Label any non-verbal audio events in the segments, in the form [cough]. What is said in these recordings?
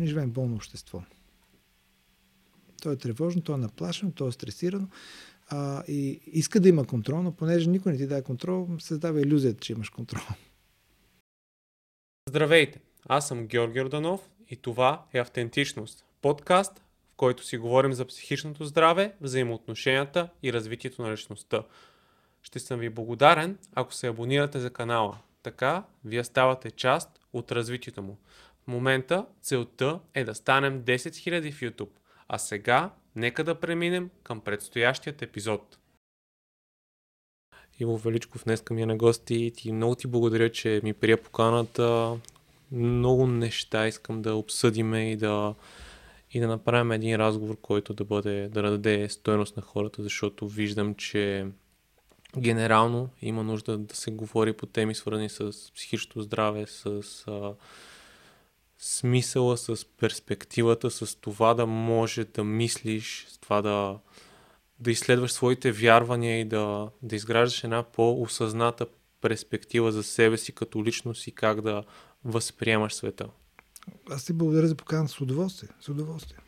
Ние живеем в болно общество. То е тревожно, то е наплашено, то е стресирано а, и иска да има контрол, но понеже никой не ти даде контрол, създава иллюзията, че имаш контрол. Здравейте! Аз съм Георги Орданов и това е Автентичност. Подкаст, в който си говорим за психичното здраве, взаимоотношенията и развитието на личността. Ще съм ви благодарен, ако се абонирате за канала. Така, вие ставате част от развитието му. В момента целта е да станем 10 000 в YouTube. А сега, нека да преминем към предстоящият епизод. Иво Величков днес ми е на гости и много ти благодаря, че ми прия поканата. Много неща искам да обсъдиме и да, и да направим един разговор, който да бъде, да даде стойност на хората, защото виждам, че генерално има нужда да се говори по теми свързани с психичното здраве, с а, смисъла, с перспективата, с това да може да мислиш, с това да, да изследваш своите вярвания и да, да изграждаш една по-осъзната перспектива за себе си като личност и как да възприемаш света. Аз ти благодаря за покана с удоволствие. С удоволствие.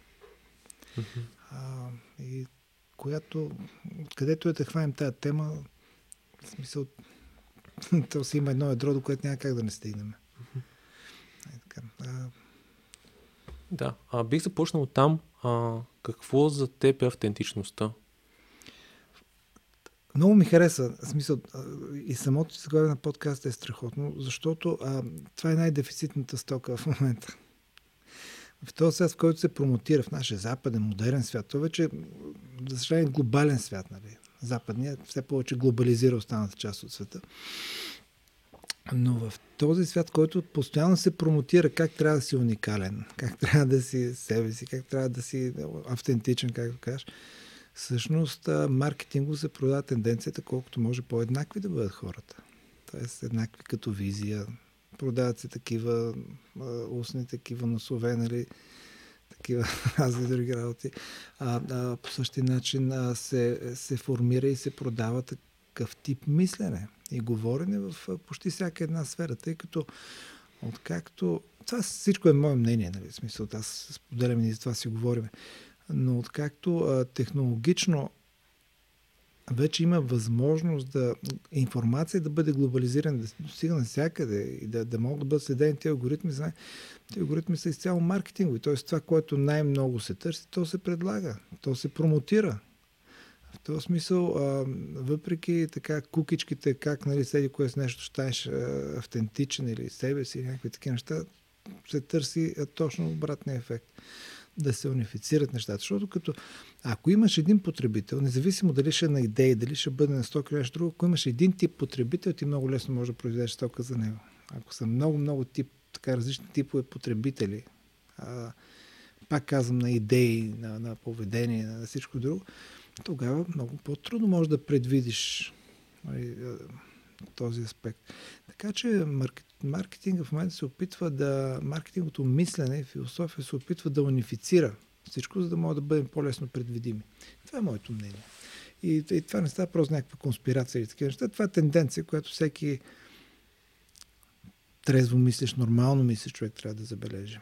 Mm-hmm. А, и която, където е да хванем тази тема, в смисъл, [laughs] то си има едно ядро, до което няма как да не стигнем. Е, така. А... Да, а бих започнал там. А, какво за теб е автентичността? Много ми хареса. В смисъл, и самото заглавие на подкаста е страхотно, защото а, това е най-дефицитната стока в момента. В този свят, в който се промотира в нашия западен, модерен свят, това вече, за съжаление, глобален свят, нали? западния, все повече глобализира останата част от света. Но в този свят, който постоянно се промотира как трябва да си уникален, как трябва да си себе си, как трябва да си автентичен, както кажеш, всъщност маркетинго се продава тенденцията колкото може по-еднакви да бъдат хората. Тоест еднакви като визия. Продават се такива устни, такива носове, нали, такива [laughs] разни други работи. А, а, по същия начин а, се, се формира и се продава такъв тип мислене и говорене в почти всяка една сфера, тъй като откакто... Това всичко е мое мнение, нали, в смисъл, аз споделям и за това си говорим. Но откакто а, технологично вече има възможност да информация да бъде глобализирана, да достига навсякъде и да, да могат да бъдат следени тези алгоритми. Знае, тези алгоритми са изцяло маркетингови. Т.е. това, което най-много се търси, то се предлага, то се промотира. В този смисъл, а, въпреки така кукичките, как нали, седи кое с нещо станеш автентичен или себе си, някакви такива неща, се търси точно обратния ефект да се унифицират нещата. Защото като ако имаш един потребител, независимо дали ще е на идеи, дали ще бъде на стока или нещо друго, ако имаш един тип потребител, ти много лесно можеш да произведеш стока за него. Ако са много, много тип, така различни типове потребители, а, пак казвам на идеи, на, на поведение, на всичко друго, тогава много по-трудно можеш да предвидиш нали, този аспект. Така че маркетинга в момента се опитва да, маркетинговото мислене и философия се опитва да унифицира всичко, за да могат да бъдем по-лесно предвидими. Това е моето мнение. И, и това не става просто някаква конспирация или такива неща. Това е тенденция, която всеки трезво мислиш, нормално мислиш човек трябва да забележи.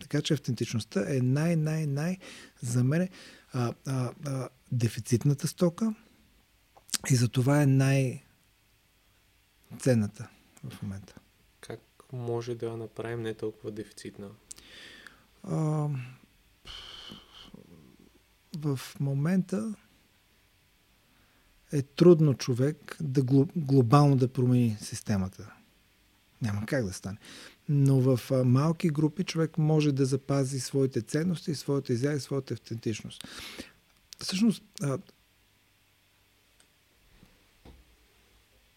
Така че автентичността е най-най-най за мен а, а, а, дефицитната стока и за това е най- ценната в момента. Как може да я направим не толкова дефицитна? А, в момента е трудно човек да глобално да промени системата. Няма как да стане. Но в малки групи човек може да запази своите ценности, своята изява и своята автентичност. Всъщност,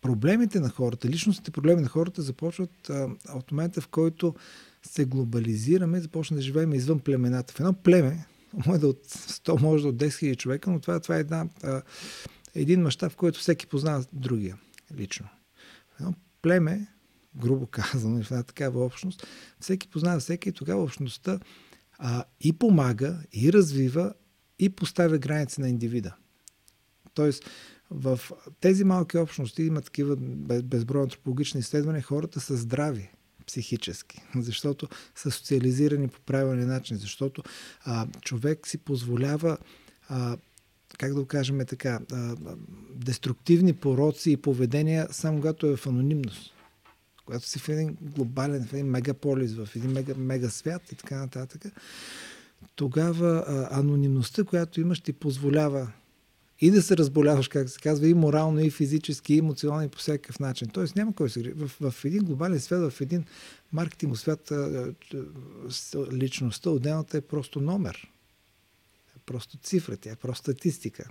проблемите на хората, личностните проблеми на хората започват от момента, в който се глобализираме, започне да живеем извън племената. В едно племе, [laughs] може да от 100, може да от 10 000 човека, но това, това е една, един мащаб, в който всеки познава другия лично. В едно племе, грубо [laughs] казано, в една такава общност, всеки познава всеки и тогава общността а, и помага, и развива, и поставя граници на индивида. Тоест, в тези малки общности има такива безброй антропологични изследвания, хората са здрави. психически, защото са социализирани по правилен начин, защото а, човек си позволява а, как да го кажем така, а, деструктивни пороци и поведения само когато е в анонимност. Когато си в един глобален, в един мегаполис, в един мега, мега свят и така нататък, тогава а, анонимността, която имаш, ти позволява и да се разболяваш, как се казва, и морално, и физически, и емоционално, и по всякакъв начин. Тоест няма кой се грижи. В, в един глобален свят, в един маркетинг свят, личността, отделната е просто номер. Е просто цифра, тя е просто статистика.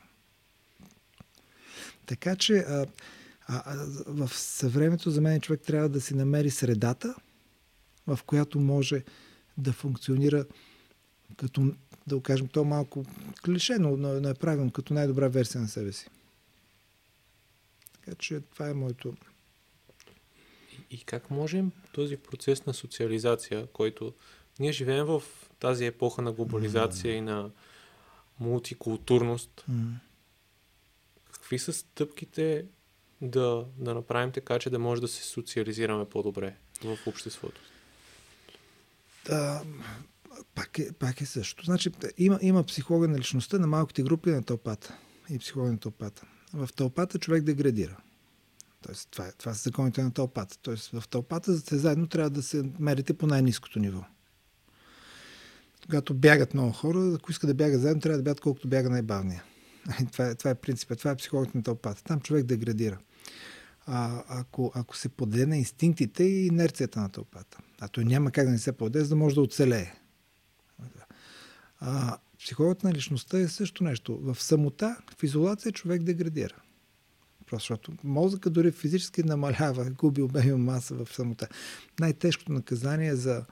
Така че а, а, а, в съвремето за мен човек трябва да си намери средата, в която може да функционира като да го кажем, то малко клише, но, но е правилно, като най-добра версия на себе си. Така че това е моето. И, и как можем този процес на социализация, който ние живеем в тази епоха на глобализация mm. и на мултикултурност, mm. какви са стъпките да, да направим така, че да може да се социализираме по-добре в обществото? Да, пак е, пак е също. Значи, има, има психолога на личността на малките групи на тълпата и психолога на тълпата. В тълпата човек деградира. Тоест, това, това са законите на тълпата. Тоест, в тълпата за заедно трябва да се мерите по най-низкото ниво. Когато бягат много хора, ако искат да бягат заедно, трябва да бягат колкото бяга най-бавния. [laughs] Това е, това е принципът, това е психологията на тълпата. Там човек деградира. А, ако, ако се подаде на инстинктите и инерцията на тълпата. А той няма как да не се подаде, за да може да оцелее. А, психологът на личността е също нещо. В самота, в изолация човек деградира. Просто защото мозъка дори физически намалява, губи обем маса в самота. Най-тежкото наказание за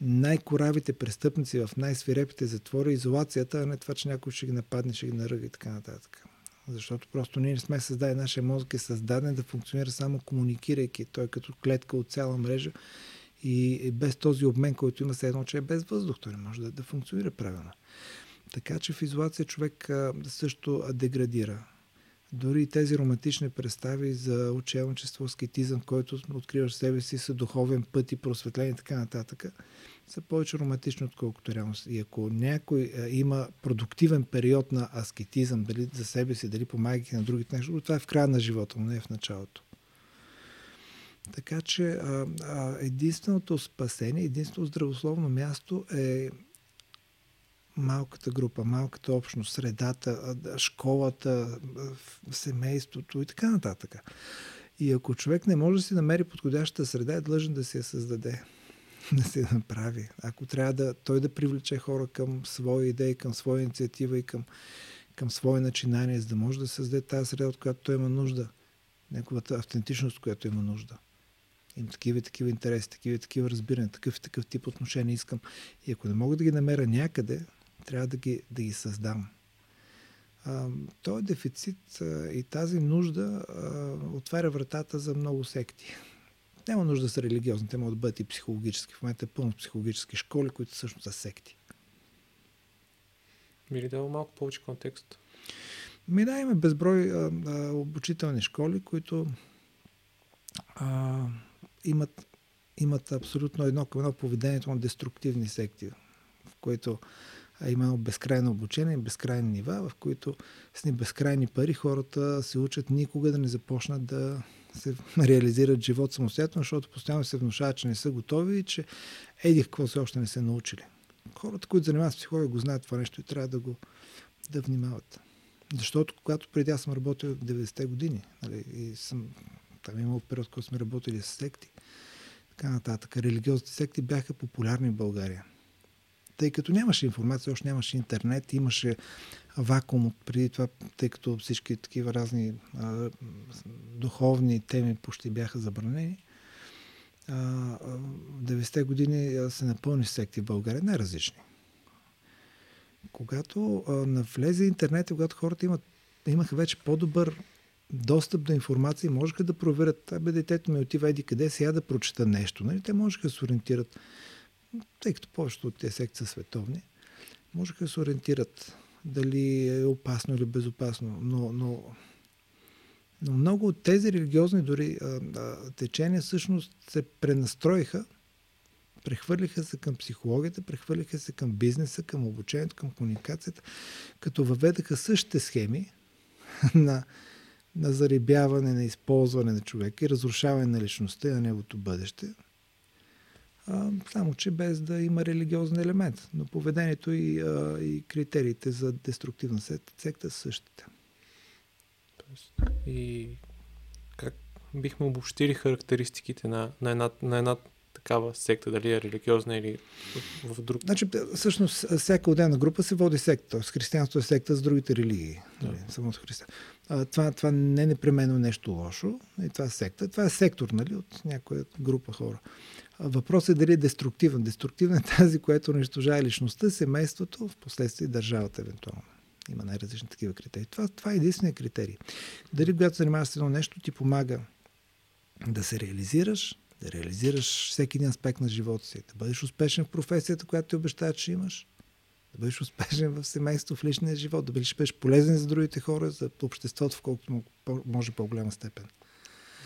най-коравите престъпници в най-свирепите затвори изолацията, а не това, че някой ще ги нападне, ще ги наръга и така нататък. Защото просто ние не сме създали, нашия мозък е създаден да функционира само комуникирайки. Той е като клетка от цяла мрежа и без този обмен, който има се едно, че е без въздух, той не може да, да функционира правилно. Така че в изолация човек също деградира. Дори тези романтични представи за учебничество, скетизъм, който откриваш себе си с духовен път и просветление и така нататък, са повече романтични, отколкото реалност. И ако някой а, има продуктивен период на аскетизъм, дали за себе си, дали помагайки на другите нещо, това е в края на живота, но не е в началото. Така че а, а, единственото спасение, единственото здравословно място е малката група, малката общност, средата, школата, семейството и така нататък. И ако човек не може да си намери подходящата среда, е длъжен да си я създаде, [laughs] да си я направи. Ако трябва да, той да привлече хора към свои идеи, към своя инициатива и към, към свое начинание, за да може да създаде тази среда, от която той има нужда. Неговата автентичност, която има нужда. Имам такива и такива интереси, такива и такива разбирания, такъв и такъв тип отношения искам. И ако не мога да ги намеря някъде, трябва да ги, да ги създам. А, този дефицит и тази нужда отваря вратата за много секти. Няма нужда да са религиозни, те могат да бъдат и психологически. В момента е пълно психологически школи, които всъщност са секти. Би ли дал малко повече контекст? Ми да, има безброй а, а, обучителни школи, които а, имат, имат абсолютно едно към едно поведението на деструктивни секти, в които а има безкрайно обучение, безкрайни нива, в които с ни безкрайни пари хората се учат никога да не започнат да се реализират живот самостоятелно, защото постоянно се внушават, че не са готови и че еди какво се още не са научили. Хората, които занимават с психология, го знаят това нещо и трябва да го да внимават. Защото когато преди аз съм работил в 90-те години нали, и съм там имал период, когато сме работили с секти, така нататък. Религиозните секти бяха популярни в България. Тъй като нямаше информация, още нямаше интернет, имаше вакуум от преди това, тъй като всички такива разни а, духовни теми почти бяха забранени. В 90-те години се напълни секти в България, най-различни. Когато а, навлезе интернет, когато хората имат, имаха вече по-добър достъп до информация, можеха да проверят, абе детето ми отива еди къде, сега да прочета нещо. Нали? Те можеха да се ориентират, тъй като повечето от тези секции са световни, можеха да се ориентират дали е опасно или безопасно. Но, но Но много от тези религиозни дори а, а, течения всъщност се пренастроиха, прехвърлиха се към психологията, прехвърлиха се към бизнеса, към обучението, към комуникацията, като въведаха същите схеми [laughs] на, на зарибяване, на използване на човека и разрушаване на личността и на неговото бъдеще. А, само, че без да има религиозен елемент. Но поведението и, а, и критериите за деструктивна секта са същите. И как бихме обобщили характеристиките на, на, една, на една такава секта, дали е религиозна или в, в друг. Значи, всъщност, всяка отделна група се води секта. Т.е. християнството е секта с другите религии. Да. Нали, самото християн. А, това, това не е непременно нещо лошо. И това е секта. Това е сектор, нали, от някоя група хора. Въпросът е дали е деструктивен. Деструктивна е тази, която унищожава личността, семейството, в последствие държавата, евентуално. Има най-различни такива критерии. Това, това е единствения критерий. Дали когато занимаваш с едно нещо, ти помага да се реализираш, да реализираш всеки един аспект на живота си, да бъдеш успешен в професията, която ти обещава, че имаш, да бъдеш успешен в семейство, в личния живот, да бъдеш полезен за другите хора, за обществото в колкото може по-голяма степен.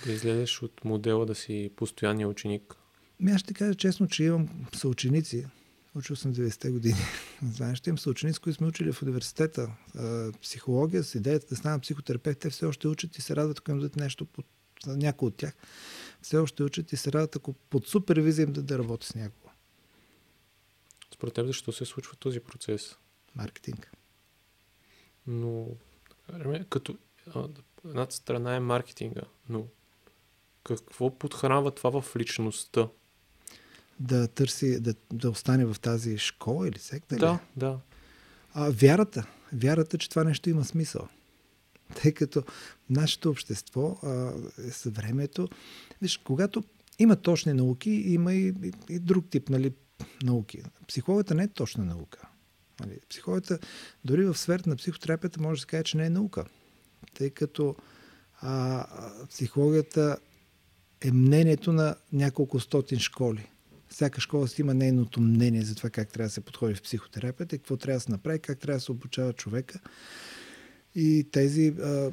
Да излезеш от модела да си постоянния ученик. Ми аз ще кажа честно, че имам съученици, учил съм 90-те години. [laughs] Знаеш, имам съученици, които сме учили в университета. Психология с идеята да стана психотерапевт. Те все още учат и се радват, ако им дадат нещо под някой от тях все още учат и се радват, ако под супервизия им да, да работи с някого. Според теб защо се случва този процес? Маркетинг. Но, като едната страна е маркетинга, но какво подхранва това в личността? Да търси, да, да остане в тази школа или секта? Да, ли? да. А, вярата. Вярата, че това нещо има смисъл. [laughs] Тъй като нашето общество а, е съвремето. Виж, когато има точни науки, има и, и, и друг тип нали, науки. Психологията не е точна наука. Нали? Психологията, дори в сферата на психотерапията, може да се каже, че не е наука. Тъй като а, психологията е мнението на няколко стотин школи. Всяка школа си има нейното мнение за това как трябва да се подходи в психотерапията какво трябва да се направи, как трябва да се обучава човека. И тези а,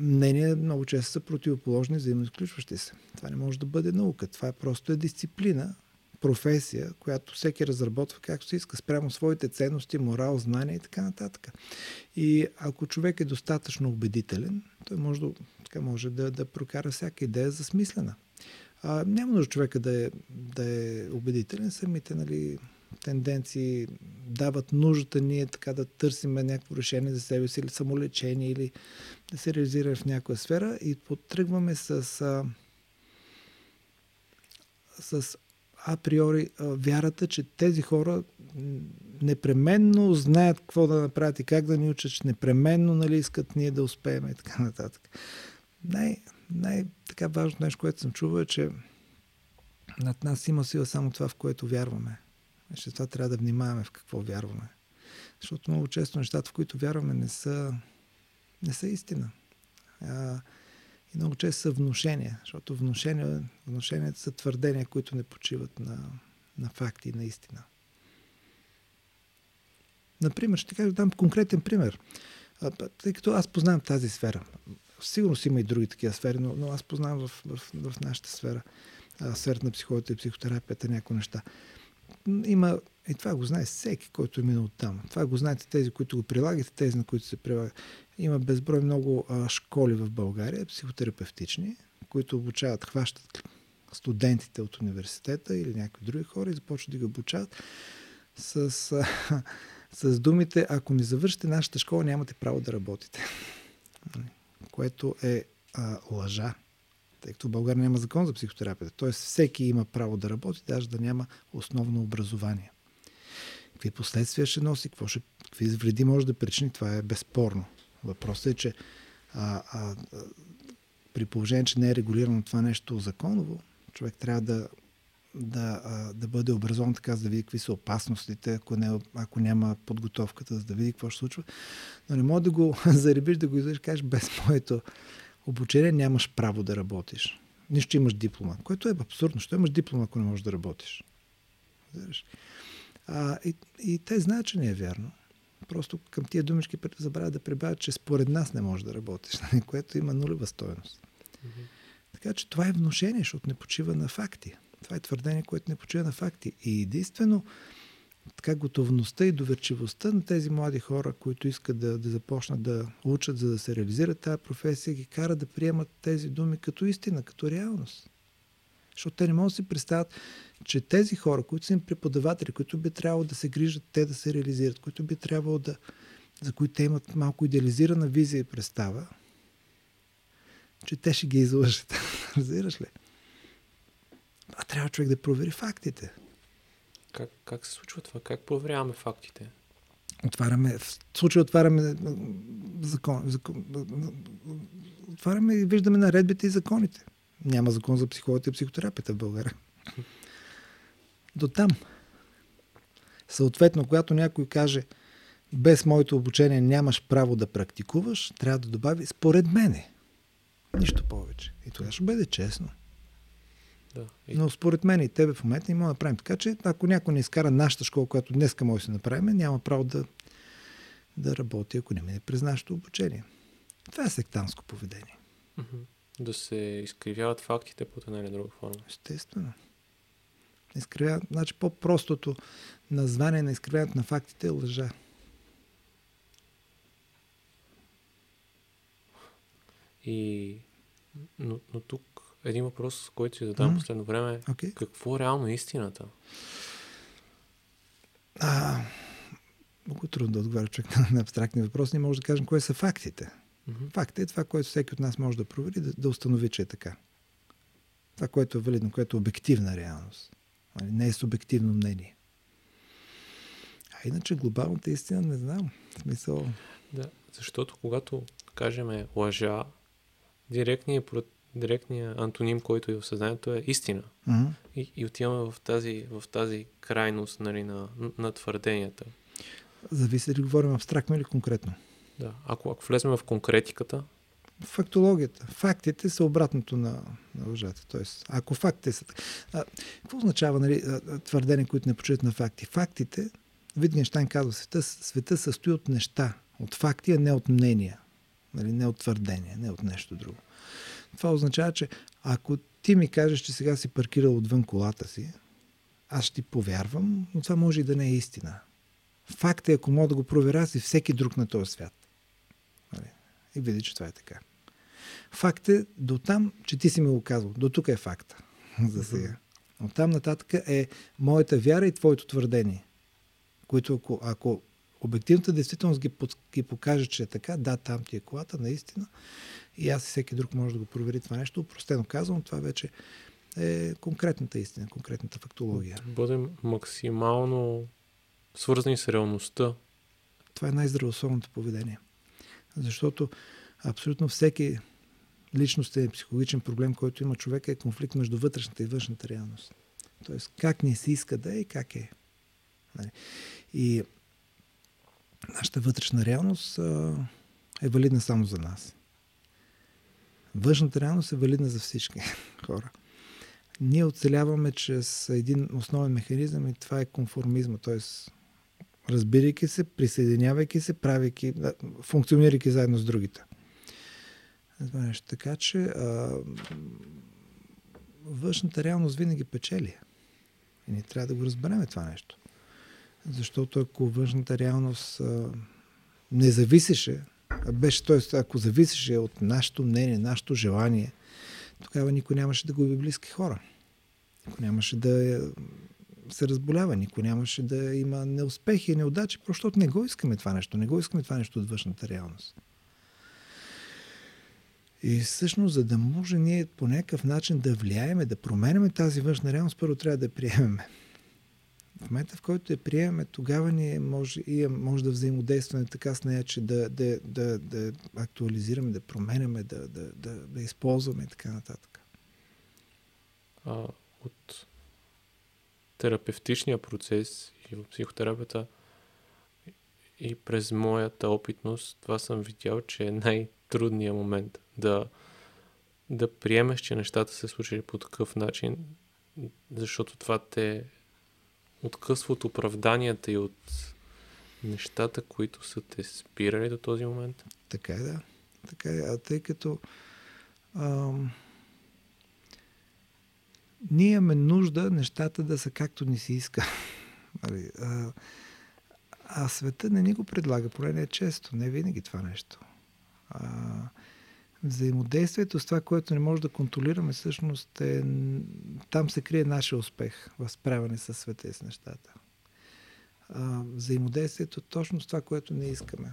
мнения много често са противоположни, взаимно изключващи се. Това не може да бъде наука. Това е просто е дисциплина, професия, която всеки разработва както се иска, спрямо своите ценности, морал, знания и така нататък. И ако човек е достатъчно убедителен, той може да, така може да, да прокара всяка идея за смислена. А, няма нужда човека да е, да е убедителен. Самите нали, тенденции дават нуждата ние така да търсим някакво решение за себе си или самолечение или да се реализира в някоя сфера и потръгваме с, а, с априори вярата, че тези хора непременно знаят какво да направят и как да ни учат, че непременно нали, искат ние да успеем и така нататък. Най- най-така важно нещо, което съм чувал е, че над нас има сила само това, в което вярваме. Ще това трябва да внимаваме в какво вярваме. Защото много често нещата, в които вярваме, не са, не са истина. А, и много често са внушения, защото внушения, внушенията са твърдения, които не почиват на, на факти и на истина. Например, ще кажа, дам конкретен пример. Тъй като аз познавам тази сфера. Сигурно си има и други такива сфери, но, но аз познавам в, в, в нашата сфера, а, сферата на психологията и психотерапията, някои неща има, и това го знае всеки, който е минал там. Това го знаете тези, които го прилагате, тези, на които се прилагат. Има безброй много а, школи в България, психотерапевтични, които обучават, хващат студентите от университета или някакви други хора и започват да ги обучават с, а, [laughs] с думите, ако не завършите нашата школа, нямате право да работите. Което е а, лъжа тъй като в България няма закон за психотерапията. Тоест всеки има право да работи, даже да няма основно образование. Какви последствия ще носи, какво ще, какви вреди може да причини, това е безспорно. Въпросът е, че а, а, при положение, че не е регулирано това нещо законово, човек трябва да, да, да бъде образован така, за да види какви са опасностите, ако, не, ако няма подготовката, за да види какво ще случва. Но не може да го [laughs] заребиш, да го излезеш, кажеш без моето обучение нямаш право да работиш. Нищо, имаш диплома, което е абсурдно. Що имаш диплома, ако не можеш да работиш? А, и, и те знаят, че не е вярно. просто към тия думички забравят да прибавят, че според нас не може да работиш, [laughs] което има нулева стоеност. Mm-hmm. Така че това е вношение, защото не почива на факти. Това е твърдение, което не почива на факти. И единствено, така готовността и доверчивостта на тези млади хора, които искат да, да започнат да учат, за да се реализират тази професия, ги кара да приемат тези думи като истина, като реалност. Защото те не могат да си представят, че тези хора, които са им преподаватели, които би трябвало да се грижат те да се реализират, които би трябвало да, за които те имат малко идеализирана визия и представа, че те ще ги излъжат. [laughs] Разбираш ли? А трябва човек да провери фактите. Как, как се случва това? Как проверяваме фактите? Отваряме, в случай отваряме закон, закон, отваряме и виждаме наредбите и законите. Няма закон за психологията и психотерапията в България. До там. Съответно, когато някой каже без моето обучение нямаш право да практикуваш, трябва да добави според мене. Нищо повече. И това ще бъде честно. Да. И... Но според мен и тебе в момента не мога да направим. Така че, ако някой не изкара нашата школа, която днес може да се направим, няма право да, да работи, ако не мине през нашето обучение. Това е сектанско поведение. Да се изкривяват фактите по една или друга форма. Естествено. Изкривя... Значи по-простото название на изкривяването на фактите е лъжа. И... Но, но тук един въпрос, който си задавам mm. последно време. Okay. Какво е реално истината? А, много трудно да отговаря човек на, на абстрактни въпроси. Не може да кажем кое са фактите. Mm-hmm. Факт е това, което всеки от нас може да провери, да, да установи, че е така. Това, което е валидно, което е обективна реалност. Нали, не е субективно мнение. А иначе глобалната истина не знам. В смисъл... Да, защото когато кажем лъжа, директният директният антоним, който е в съзнанието е истина. Mm-hmm. И, и отиваме в тази, в тази крайност нали, на, на твърденията. Зависи дали говорим абстрактно или конкретно. Да. Ако, ако влезем в конкретиката. Фактологията. Фактите са обратното на, на лъжата. Тоест, ако фактите са. А, какво означава нали, твърдения, които не почитат на факти? Фактите, Витгенштайн казва, света, света състои от неща, от факти, а не от мнения. Нали, не от твърдения, не от нещо друго. Това означава, че ако ти ми кажеш, че сега си паркирал отвън колата си, аз ще ти повярвам, но това може и да не е истина. Факт е, ако мога да го проверя, си всеки друг на този свят. Нали? И види, че това е така. Факт е до там, че ти си ми го казал. До тук е факта. За сега. От там нататък е моята вяра и твоето твърдение. Които ако, ако обективната действителност ги, ги покаже, че е така, да, там ти е колата, наистина, и аз и всеки друг може да го провери това нещо. Простено казвам, това вече е конкретната истина, конкретната фактология. Бъдем максимално свързани с реалността. Това е най-здравословното поведение. Защото абсолютно всеки личностен и психологичен проблем, който има човека е конфликт между вътрешната и външната реалност. Тоест, как не си иска да е и как е. Нали? И нашата вътрешна реалност е валидна само за нас. Външната реалност е валидна за всички [laughs] хора. Ние оцеляваме чрез един основен механизъм и това е конформизма, т.е. разбирайки се, присъединявайки се, правейки, функционирайки заедно с другите. Така че а, външната реалност винаги печели. И ние трябва да го разберем това нещо. Защото ако външната реалност а, не зависеше беше, т.е. ако зависеше от нашето мнение, нашето желание, тогава никой нямаше да губи близки хора. Никой нямаше да се разболява, никой нямаше да има неуспехи и неудачи, защото не го искаме това нещо. Не го искаме това нещо от външната реалност. И всъщност, за да може ние по някакъв начин да влияеме, да променяме тази външна реалност, първо трябва да приемеме. В момента, в който я приемаме, тогава ние може, може да взаимодействаме така с нея, че да, да, да, да актуализираме, да променяме, да, да, да, да използваме и така нататък. А, от терапевтичния процес и от психотерапията и през моята опитност, това съм видял, че е най-трудният момент да, да приемеш, че нещата се случили по такъв начин, защото това те откъсва от оправданията и от нещата, които са те спирали до този момент? Така е, да. Така е. А тъй като ам, ние имаме нужда нещата да са както ни се иска. [laughs] Нали, а, а света не ни го предлага, поне не е често, не винаги това нещо. А, взаимодействието с това, което не може да контролираме, всъщност е, там се крие нашия успех в справяне с света и с нещата. А, взаимодействието е точно с това, което не искаме.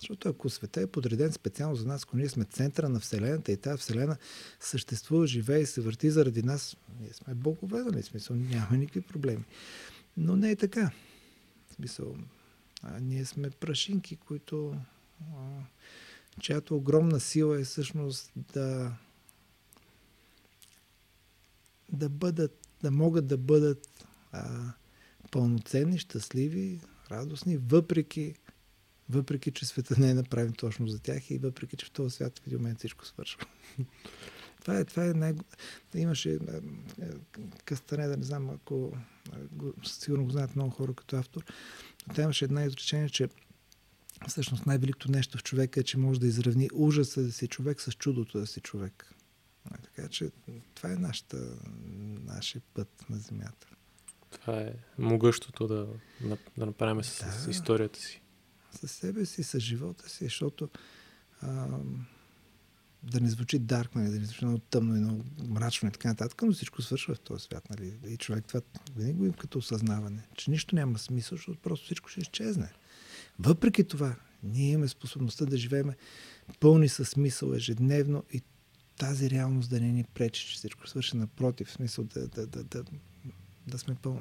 Защото ако света е подреден специално за нас, ако ние сме центъра на Вселената и тази Вселена съществува, живее и се върти заради нас, ние сме богове, нали? Смисъл, няма никакви проблеми. Но не е така. В смисъл, а ние сме прашинки, които а, чиято огромна сила е всъщност да да бъдат, да могат да бъдат а, пълноценни, щастливи, радостни, въпреки въпреки, че света не е направен точно за тях и въпреки, че в този свят в един момент всичко свършва. [laughs] това е, това е най... Имаше Кастане, да не знам, ако сигурно го знаят много хора като автор, но там имаше една изречение, че всъщност най-великото нещо в човека е, че може да изравни ужаса да си човек с чудото да си човек. Така че това е нашата, нашия път на Земята. Това е могъщото да, да направим с, да. с историята си със себе си, с живота си, защото а, да не звучи дарк, нали, да не звучи много тъмно и много мрачно и така нататък, но всичко свършва в този свят. Нали. И човек това винаги го има като осъзнаване, че нищо няма смисъл, защото просто всичко ще изчезне. Въпреки това, ние имаме способността да живеем пълни със смисъл ежедневно и тази реалност да не ни пречи, че всичко свърши напротив, в смисъл да, да, да, да, да сме пъл,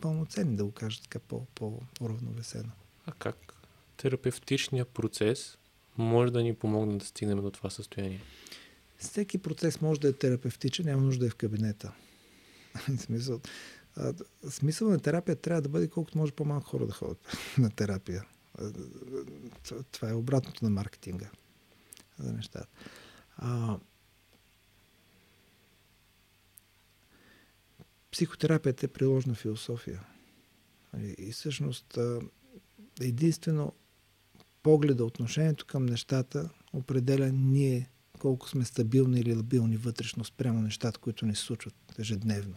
пълноценни, да го кажа така по-уравновесено. А как терапевтичният процес може да ни помогне да стигнем до това състояние? Всеки процес може да е терапевтичен, няма нужда да е в кабинета. [laughs] смисъл, а, смисъл на терапия трябва да бъде колкото може по-малко хора да ходят [laughs] на терапия. Това е обратното на маркетинга за нещата. А, психотерапията е приложна философия. И всъщност единствено погледа, отношението към нещата определя ние колко сме стабилни или лабилни вътрешно спрямо нещата, които ни се случват ежедневно.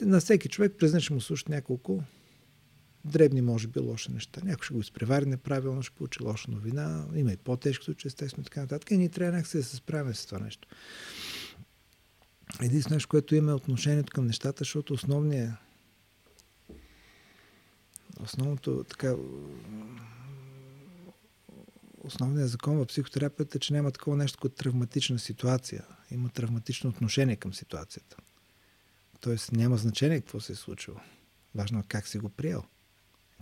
На всеки човек през ще му слушат няколко дребни, може би, лоши неща. Някой ще го изпревари неправилно, ще получи лоша новина. Има и по-тежки случаи, естествено, така нататък. И ние трябва някакси да се справим с това нещо. Единственото нещо, което има е отношението към нещата, защото основният основното така основният закон в психотерапията е, че няма такова нещо като травматична ситуация. Има травматично отношение към ситуацията. Тоест няма значение какво се е случило. Важно е как си го приел.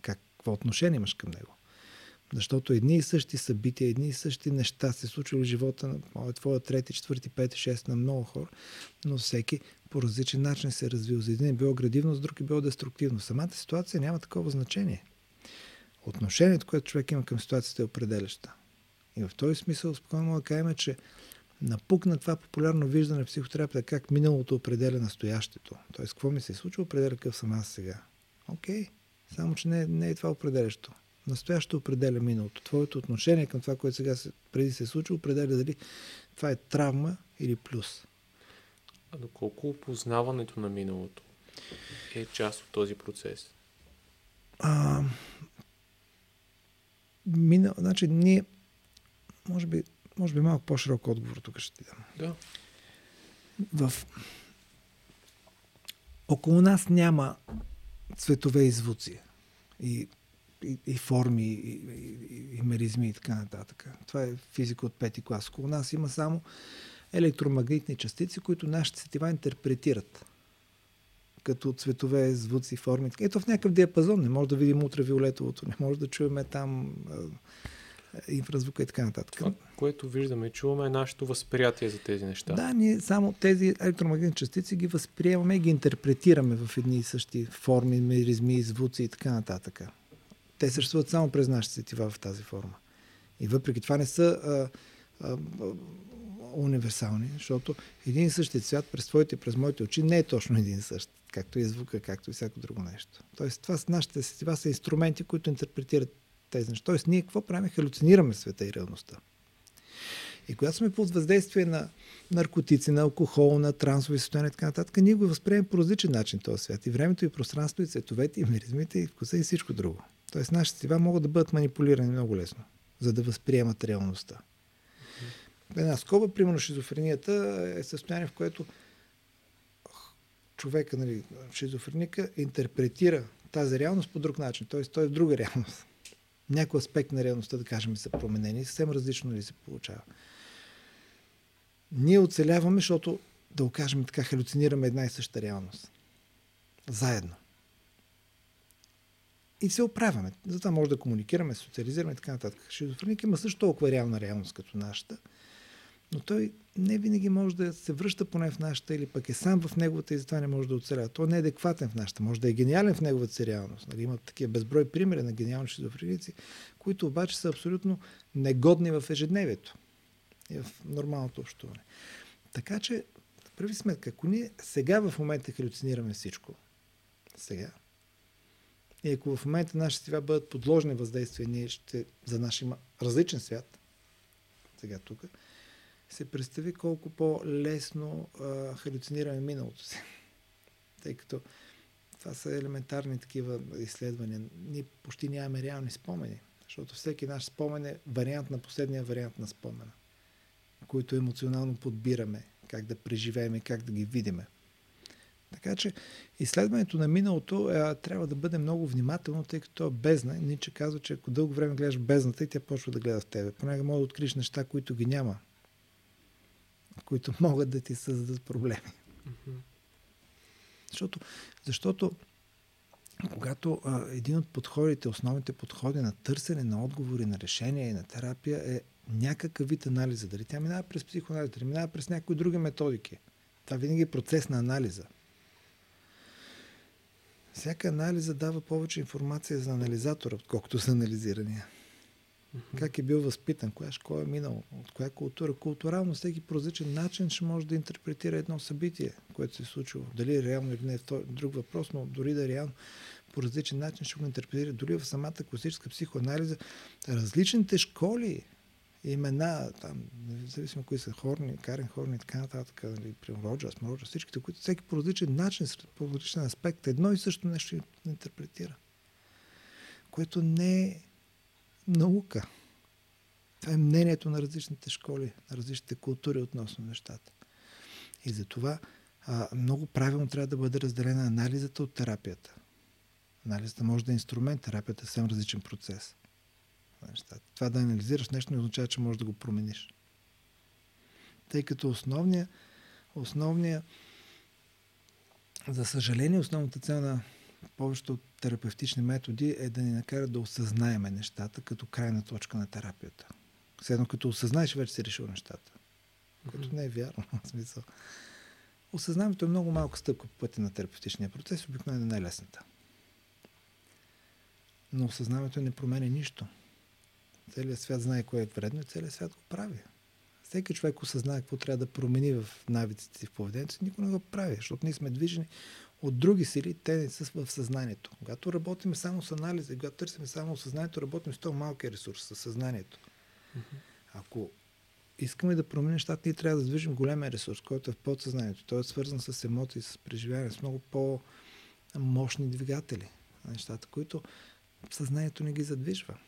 Как, какво отношение имаш към него. Защото едни и същи събития, едни и същи неща се случвали в живота на твоя трети, четвърти, пети, шест на много хора, но всеки по различен начин се е развил. За един е било градивно, за друг е било деструктивно. Самата ситуация няма такова значение. Отношението, което човек има към ситуацията е определяща. И в този смисъл спокойно мога да кажем, че напукна това популярно виждане в психотерапията, как миналото определя настоящето. Тоест, какво ми се е случило, определя какъв съм аз сега. Окей, само че не, не е това определящо. Настоящето определя миналото. Твоето отношение към това, което сега се, преди се е случило, определя дали това е травма или плюс. А доколко опознаването на миналото е част от този процес? А, мина, значи ние, може би, може би малко по-широк отговор тук ще ти дам. Да. В... Около нас няма цветове и звуци. И и, и форми, и, и, и меризми и така нататък. Това е физика от пети клас. Около нас има само електромагнитни частици, които нашите сетива интерпретират като цветове, звуци, форми. Ето в някакъв диапазон. Не може да видим ултравиолетовото, не може да чуваме там инфразвука и така нататък. Това, което виждаме, чуваме е нашето възприятие за тези неща. Да, ние само тези електромагнитни частици ги възприемаме и ги интерпретираме в едни и същи форми, миризми, звуци и така нататък. Те съществуват само през нашите сетива в тази форма. И въпреки това не са а, а, универсални, защото един и същи цвят през твоите, през моите очи не е точно един и същ, както и звука, както и всяко друго нещо. Тоест, това са нашите сетива са инструменти, които интерпретират тези неща. Тоест, ние какво правим? Халюцинираме света и реалността. И когато сме под въздействие на наркотици, на алкохол, на трансови състояния и така нататък, ние го възприемем по различен начин този свят. И времето, и пространството, и цветовете, и миризмите, и вкуса, и всичко друго. Тоест, нашите сетива могат да бъдат манипулирани много лесно, за да възприемат реалността. Една скоба, примерно шизофренията е състояние, в което човека, нали, шизофреника, интерпретира тази реалност по друг начин. Т.е. той е в друга реалност. Някой аспект на реалността, да кажем, са променени. Съвсем различно ли се получава. Ние оцеляваме, защото, да окажем така, халюцинираме една и съща реалност. Заедно. И се оправяме. Затова може да комуникираме, социализираме и така нататък. Шизофреник има също толкова реална реалност като нашата – но той не винаги може да се връща поне в нашата или пък е сам в неговата и затова не може да оцелява. Той не е адекватен в нашата, може да е гениален в неговата си реалност. Нали, има такива безброй примери на гениални шизофреници, които обаче са абсолютно негодни в ежедневието и в нормалното общуване. Така че, прави сметка, ако ние сега в момента халюцинираме всичко, сега, и ако в момента нашите сетива бъдат подложени въздействия, ние ще за наш има различен свят, сега тук, се представи колко по-лесно а, халюцинираме миналото си. Тъй като това са елементарни такива изследвания. Ние почти нямаме реални спомени, защото всеки наш спомен е вариант на последния вариант на спомена, който емоционално подбираме, как да преживеем и как да ги видиме. Така че изследването на миналото е, трябва да бъде много внимателно, тъй като е бездна. Ниче казва, че ако дълго време гледаш бездната и тя почва да гледа в тебе. Понякога може да откриеш неща, които ги няма които [laughs] могат да ти създадат проблеми. Mm-hmm. Защото, защото когато а, един от подходите, основните подходи на търсене на отговори, на решения и на терапия е някакъв вид анализа. Дали тя минава през психоанализа, дали минава през някои други методики. Това винаги е процес на анализа. Всяка анализа дава повече информация за анализатора, отколкото за анализирания. Как е бил възпитан, коя школа е минал, от коя култура. Културално всеки по различен начин ще може да интерпретира едно събитие, което се е случило. Дали е реално или не е друг въпрос, но дори да е реално по различен начин ще го интерпретира. Дори в самата класическа психоанализа различните школи, имена, там, независимо кои са Хорни, Карен Хорни и така нататък, нали, Роджас, Мроджас, всичките, които всеки по различен начин, по различен аспект, едно и също нещо интерпретира. Което не е наука. Това е мнението на различните школи, на различните култури относно нещата. И затова а, много правилно трябва да бъде разделена анализата от терапията. Анализата може да е инструмент, терапията е съвсем различен процес. Това да анализираш нещо не означава, че можеш да го промениш. Тъй като основния, основния за съжаление, основната цел на повечето терапевтични методи е да ни накарат да осъзнаеме нещата като крайна точка на терапията. Следно като осъзнаеш, вече си решил нещата. Което не е вярно. [laughs] В смисъл. Осъзнаването е много малка стъпка по пътя на терапевтичния процес, обикновено е най-лесната. Но осъзнаването не променя нищо. Целият свят знае кое е вредно и целият свят го прави. Всеки човек осъзнава какво трябва да промени в навиците си в поведението си, никой не го прави, защото ние сме движени от други сили, те не са в съзнанието. Когато работим само с анализа, когато търсим само съзнанието, работим с този малкия ресурс, с съзнанието. Mm-hmm. Ако искаме да променим нещата, ние трябва да движим големия ресурс, който е в подсъзнанието. Той е свързан с емоции, с преживяване, с много по-мощни двигатели на нещата, които съзнанието не ги задвижва.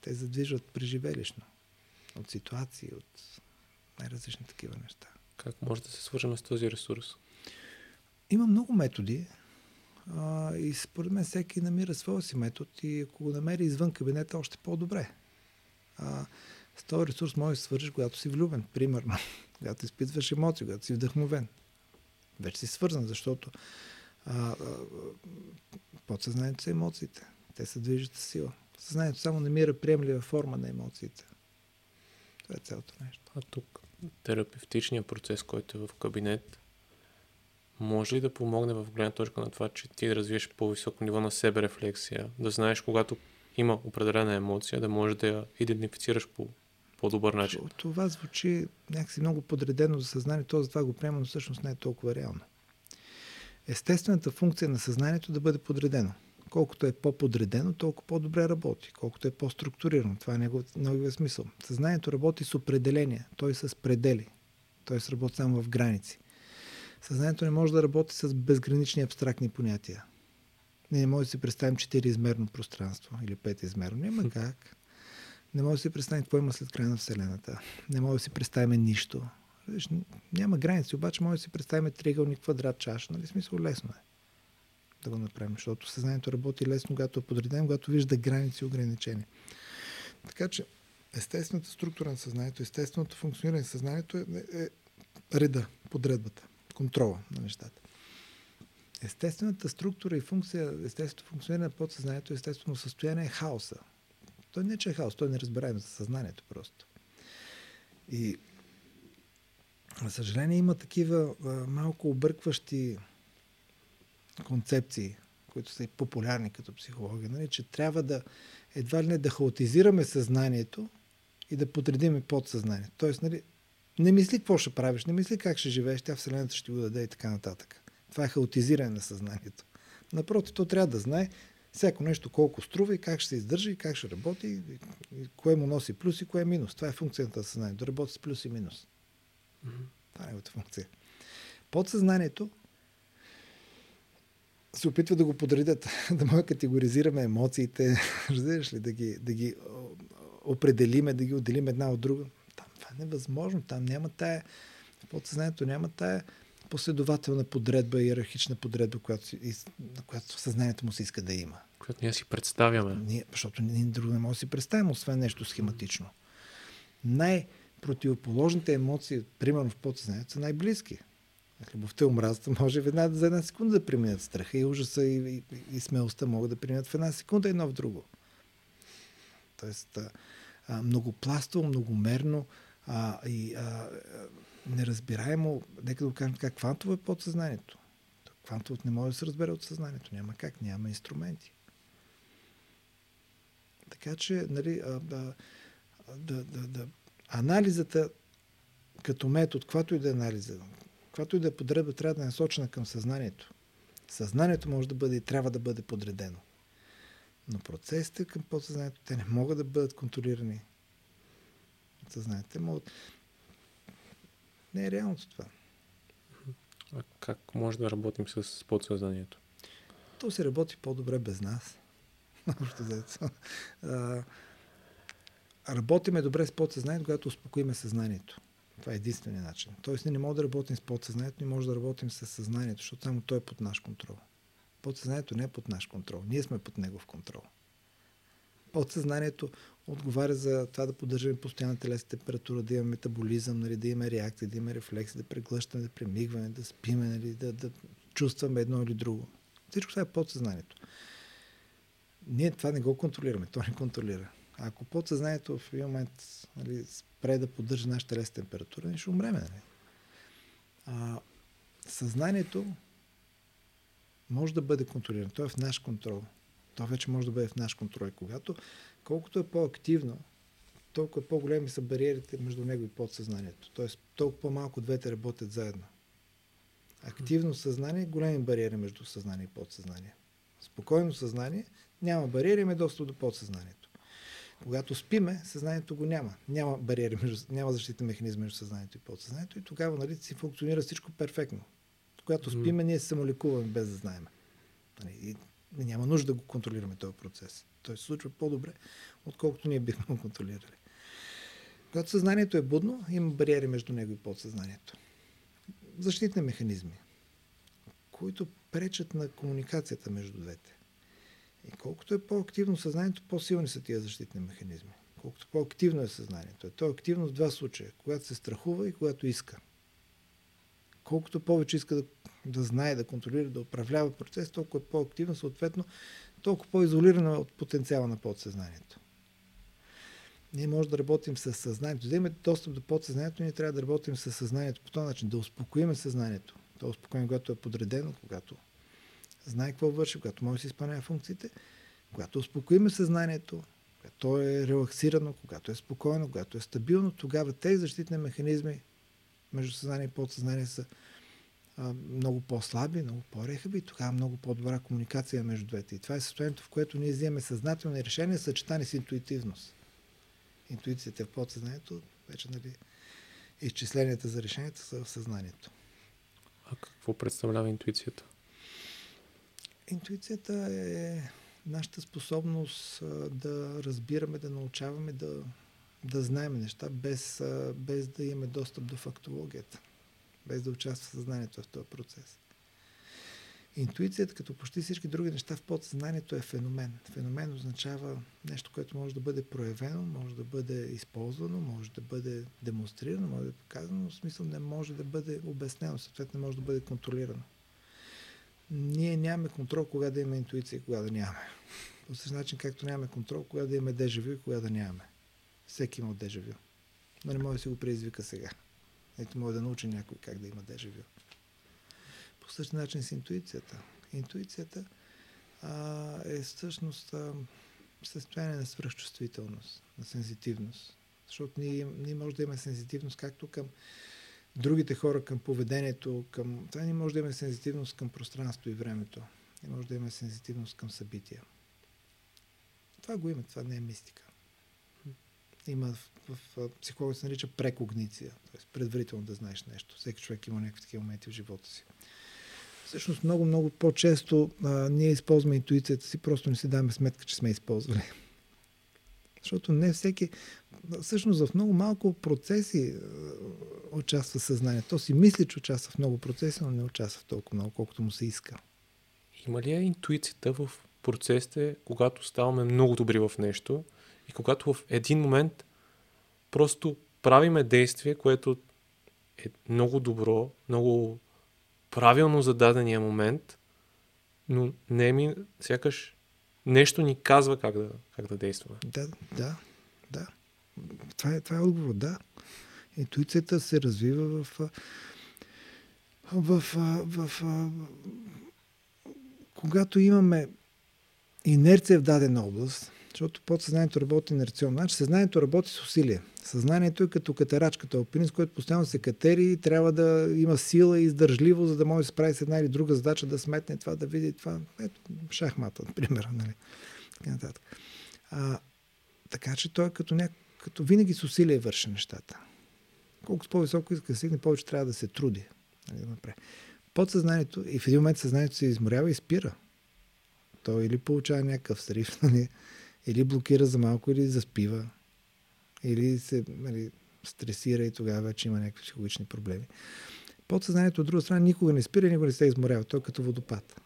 Те задвижват преживелищно. От ситуации, от най-различни такива неща. Как може да се свържем с този ресурс? Има много методи а, и според мен всеки намира своя си метод и ако го намери извън кабинета, още по-добре. А, с този ресурс можеш да свържиш, когато си влюбен, примерно. [laughs] когато изпитваш емоции, когато си вдъхновен. Вече си свързан, защото а, а, подсъзнанието са емоциите. Те се движат сила. Съзнанието само намира приемлива форма на емоциите. Това е цялото нещо. А тук терапевтичният процес, който е в кабинет, може ли да помогне в гледна точка на това, че ти да развиеш по-високо ниво на себе рефлексия, да знаеш когато има определена емоция, да можеш да я идентифицираш по по-добър начин. Това звучи някакси много подредено за съзнанието, затова го приемам, но всъщност не е толкова реално. Естествената функция на съзнанието е да бъде подредено. Колкото е по-подредено, толкова по-добре работи. Колкото е по-структурирано. Това е неговия смисъл. Съзнанието работи с определения, т.е. с предели. Т.е. работи само в граници. Съзнанието не може да работи с безгранични абстрактни понятия. Ние не може да си представим четириизмерно пространство или петизмерно. Няма как. Не може да си представим какво има след края на Вселената. Не може да си представим нищо. Няма граници, обаче може да си представим триъгълник, квадрат, чаш. Нали? Смисъл лесно е да го направим, защото съзнанието работи лесно, когато е подредено, когато вижда граници и ограничения. Така че естествената структура на съзнанието, естественото функциониране на съзнанието е, е, е реда, подредбата, контрола на нещата. Естествената структура и функция, естественото функциониране на подсъзнанието, естествено състояние е хаоса. Той не че е хаос, той не разбираем за съзнанието просто. И за съжаление има такива а, малко объркващи концепции, които са и популярни като психология, нали, че трябва да едва ли не да хаотизираме съзнанието и да подредиме подсъзнанието. Тоест, нали, не мисли какво ще правиш, не мисли как ще живееш, тя Вселената ще го даде и така нататък. Това е хаотизиране на съзнанието. Напротив, то трябва да знае всяко нещо колко струва и как ще се издържа и как ще работи, и, и кое му носи плюс и кое е минус. Това е функцията на съзнанието. Да работи с плюс и минус. Mm-hmm. Това е неговата функция. Подсъзнанието се опитва да го подредят, [laughs] да може категоризираме емоциите, [laughs] разбираш ли, да ги, да ги определиме, да ги отделим една от друга. Това е невъзможно. Там няма тая, в подсъзнанието няма тая последователна подредба, иерархична подредба, която, която съзнанието му се иска да има. Която ние си представяме. Ние, защото ние друго не може да си представим, освен нещо схематично. Най-противоположните емоции, примерно в подсъзнанието, са най-близки. Любовта и омразата може веднага за една секунда да преминат страха и ужаса и, и, и смелостта могат да преминат в една секунда едно в друго. Тоест, а, многопластово, многомерно а, и а, неразбираемо, нека да го кажем така, квантово е подсъзнанието. Квантовото не може да се разбере от съзнанието. Няма как, няма инструменти. Така че, нали, а, да, да, да, да, анализата като метод, каквато и да е анализа, каквато и да е подредба, трябва да е насочена към съзнанието. Съзнанието може да бъде и трябва да бъде подредено. Но процесите към подсъзнанието, те не могат да бъдат контролирани съзнанието. Те могат... Не е реалното това. А как може да работим с подсъзнанието? То се работи по-добре без нас. [laughs] Работиме добре с подсъзнанието, когато успокоиме съзнанието. Това е единствения начин. Тоест, ние не можем да работим с подсъзнанието, не можем да работим с съзнанието, защото само той е под наш контрол. Подсъзнанието не е под наш контрол. Ние сме под негов контрол. Подсъзнанието отговаря за това да поддържаме постоянна телесна температура, да имаме метаболизъм, нали, да имаме реакция, да имаме рефлекси, да преглъщаме, да премигваме, да спиме, нали, да, да чувстваме едно или друго. Всичко това е подсъзнанието. Ние това не го контролираме, то не контролира. Ако подсъзнанието в един момент нали, спре да поддържа нашата телесна температура, ние ще умреме. Нали? А, съзнанието може да бъде контролирано. То е в наш контрол. То вече може да бъде в наш контрол. Когато, колкото е по-активно, толкова по-големи са бариерите между него и подсъзнанието. Тоест, толкова по-малко двете работят заедно. Активно съзнание, големи бариери между съзнание и подсъзнание. Спокойно съзнание, няма бариери, има достъп до подсъзнанието. Когато спиме, съзнанието го няма. Няма бариери, между, няма защитен механизъм между съзнанието и подсъзнанието и тогава нали, си функционира всичко перфектно. Когато спиме, ние се самолекуваме без да знаем. Нали, и няма нужда да го контролираме този процес. Той се случва по-добре, отколкото ние бихме го контролирали. Когато съзнанието е будно, има бариери между него и подсъзнанието. Защитни механизми, които пречат на комуникацията между двете. И колкото е по-активно съзнанието, по-силни са тия защитни механизми. Колкото по-активно е съзнанието. То е активно в два случая. Когато се страхува и когато иска. Колкото повече иска да, да знае, да контролира, да управлява процес, толкова е по-активно, съответно, толкова по-изолирано е от потенциала на подсъзнанието. Ние може да работим с съзнанието. Да имаме достъп до подсъзнанието, ние трябва да работим с съзнанието по този начин, да успокоиме съзнанието. Да успокоим, когато е подредено, когато знае какво върши, когато може да си изпълнява функциите, когато успокоиме съзнанието, когато е релаксирано, когато е спокойно, когато е стабилно, тогава тези защитни механизми между съзнание и подсъзнание са много по-слаби, много по-рехаби и тогава много по-добра комуникация между двете. И това е състоянието, в което ние вземем съзнателни решения, съчетани с интуитивност. Интуицията е в подсъзнанието, вече нали, изчисленията за решенията са в съзнанието. А какво представлява интуицията? Интуицията е нашата способност да разбираме, да научаваме, да, да знаем неща, без, без да имаме достъп до фактологията, без да участва съзнанието в този процес. Интуицията, като почти всички други неща в подсъзнанието е феномен. Феномен означава нещо, което може да бъде проявено, може да бъде използвано, може да бъде демонстрирано, може да бъде показано, но в смисъл не може да бъде обяснено, съответно не може да бъде контролирано. Ние нямаме контрол кога да имаме интуиция и кога да нямаме. По същия начин, както нямаме контрол, кога да имаме дежавю и кога да нямаме. Всеки има дежавю. Но не може да си го предизвика сега. Ето може да научи някой как да има дежавю. По същия начин с интуицията. Интуицията а, е всъщност а, състояние на свръхчувствителност, на сензитивност. Защото ние, ние може да имаме сензитивност както към другите хора, към поведението, към... Това ние може да имаме сензитивност към пространството и времето. И може да имаме сензитивност към събития. Това го има, това не е мистика. Има в, психологията се нарича прекогниция, т.е. предварително да знаеш нещо. Всеки човек има някакви такива моменти в живота си. Всъщност много, много по-често а, ние използваме интуицията си, просто не си даваме сметка, че сме използвали. Защото не всеки, всъщност в много малко процеси участва съзнанието. То си мисли, че участва в много процеси, но не участва в толкова много, колкото му се иска. Има ли е интуицията в процесите, когато ставаме много добри в нещо и когато в един момент просто правиме действие, което е много добро, много правилно за дадения момент, но не ми, сякаш нещо ни казва как да, как да действаме. Да, да, да. Това е, това е отговор, да. Интуицията се развива в, в, в, в, в когато имаме инерция в дадена област, защото подсъзнанието работи инерционно. Значи съзнанието работи с усилие. Съзнанието е като катерачката, алпинист, който постоянно се катери и трябва да има сила и издържливо, за да може да се справи с една или друга задача, да сметне това, да види това. Ето, шахмата, например. Нали? Така, нататък. А, така че той е като, ня... като винаги с усилие върши нещата. Колкото по-високо иска да стигне, повече трябва да се труди. Нали. Подсъзнанието и в един момент съзнанието се изморява и спира. Той или получава някакъв срив, [laughs] нали, или блокира за малко, или заспива, или се нали, стресира и тогава вече има някакви психологични проблеми. Подсъзнанието от друга страна никога не спира, никога не се изморява. Той е като водопад,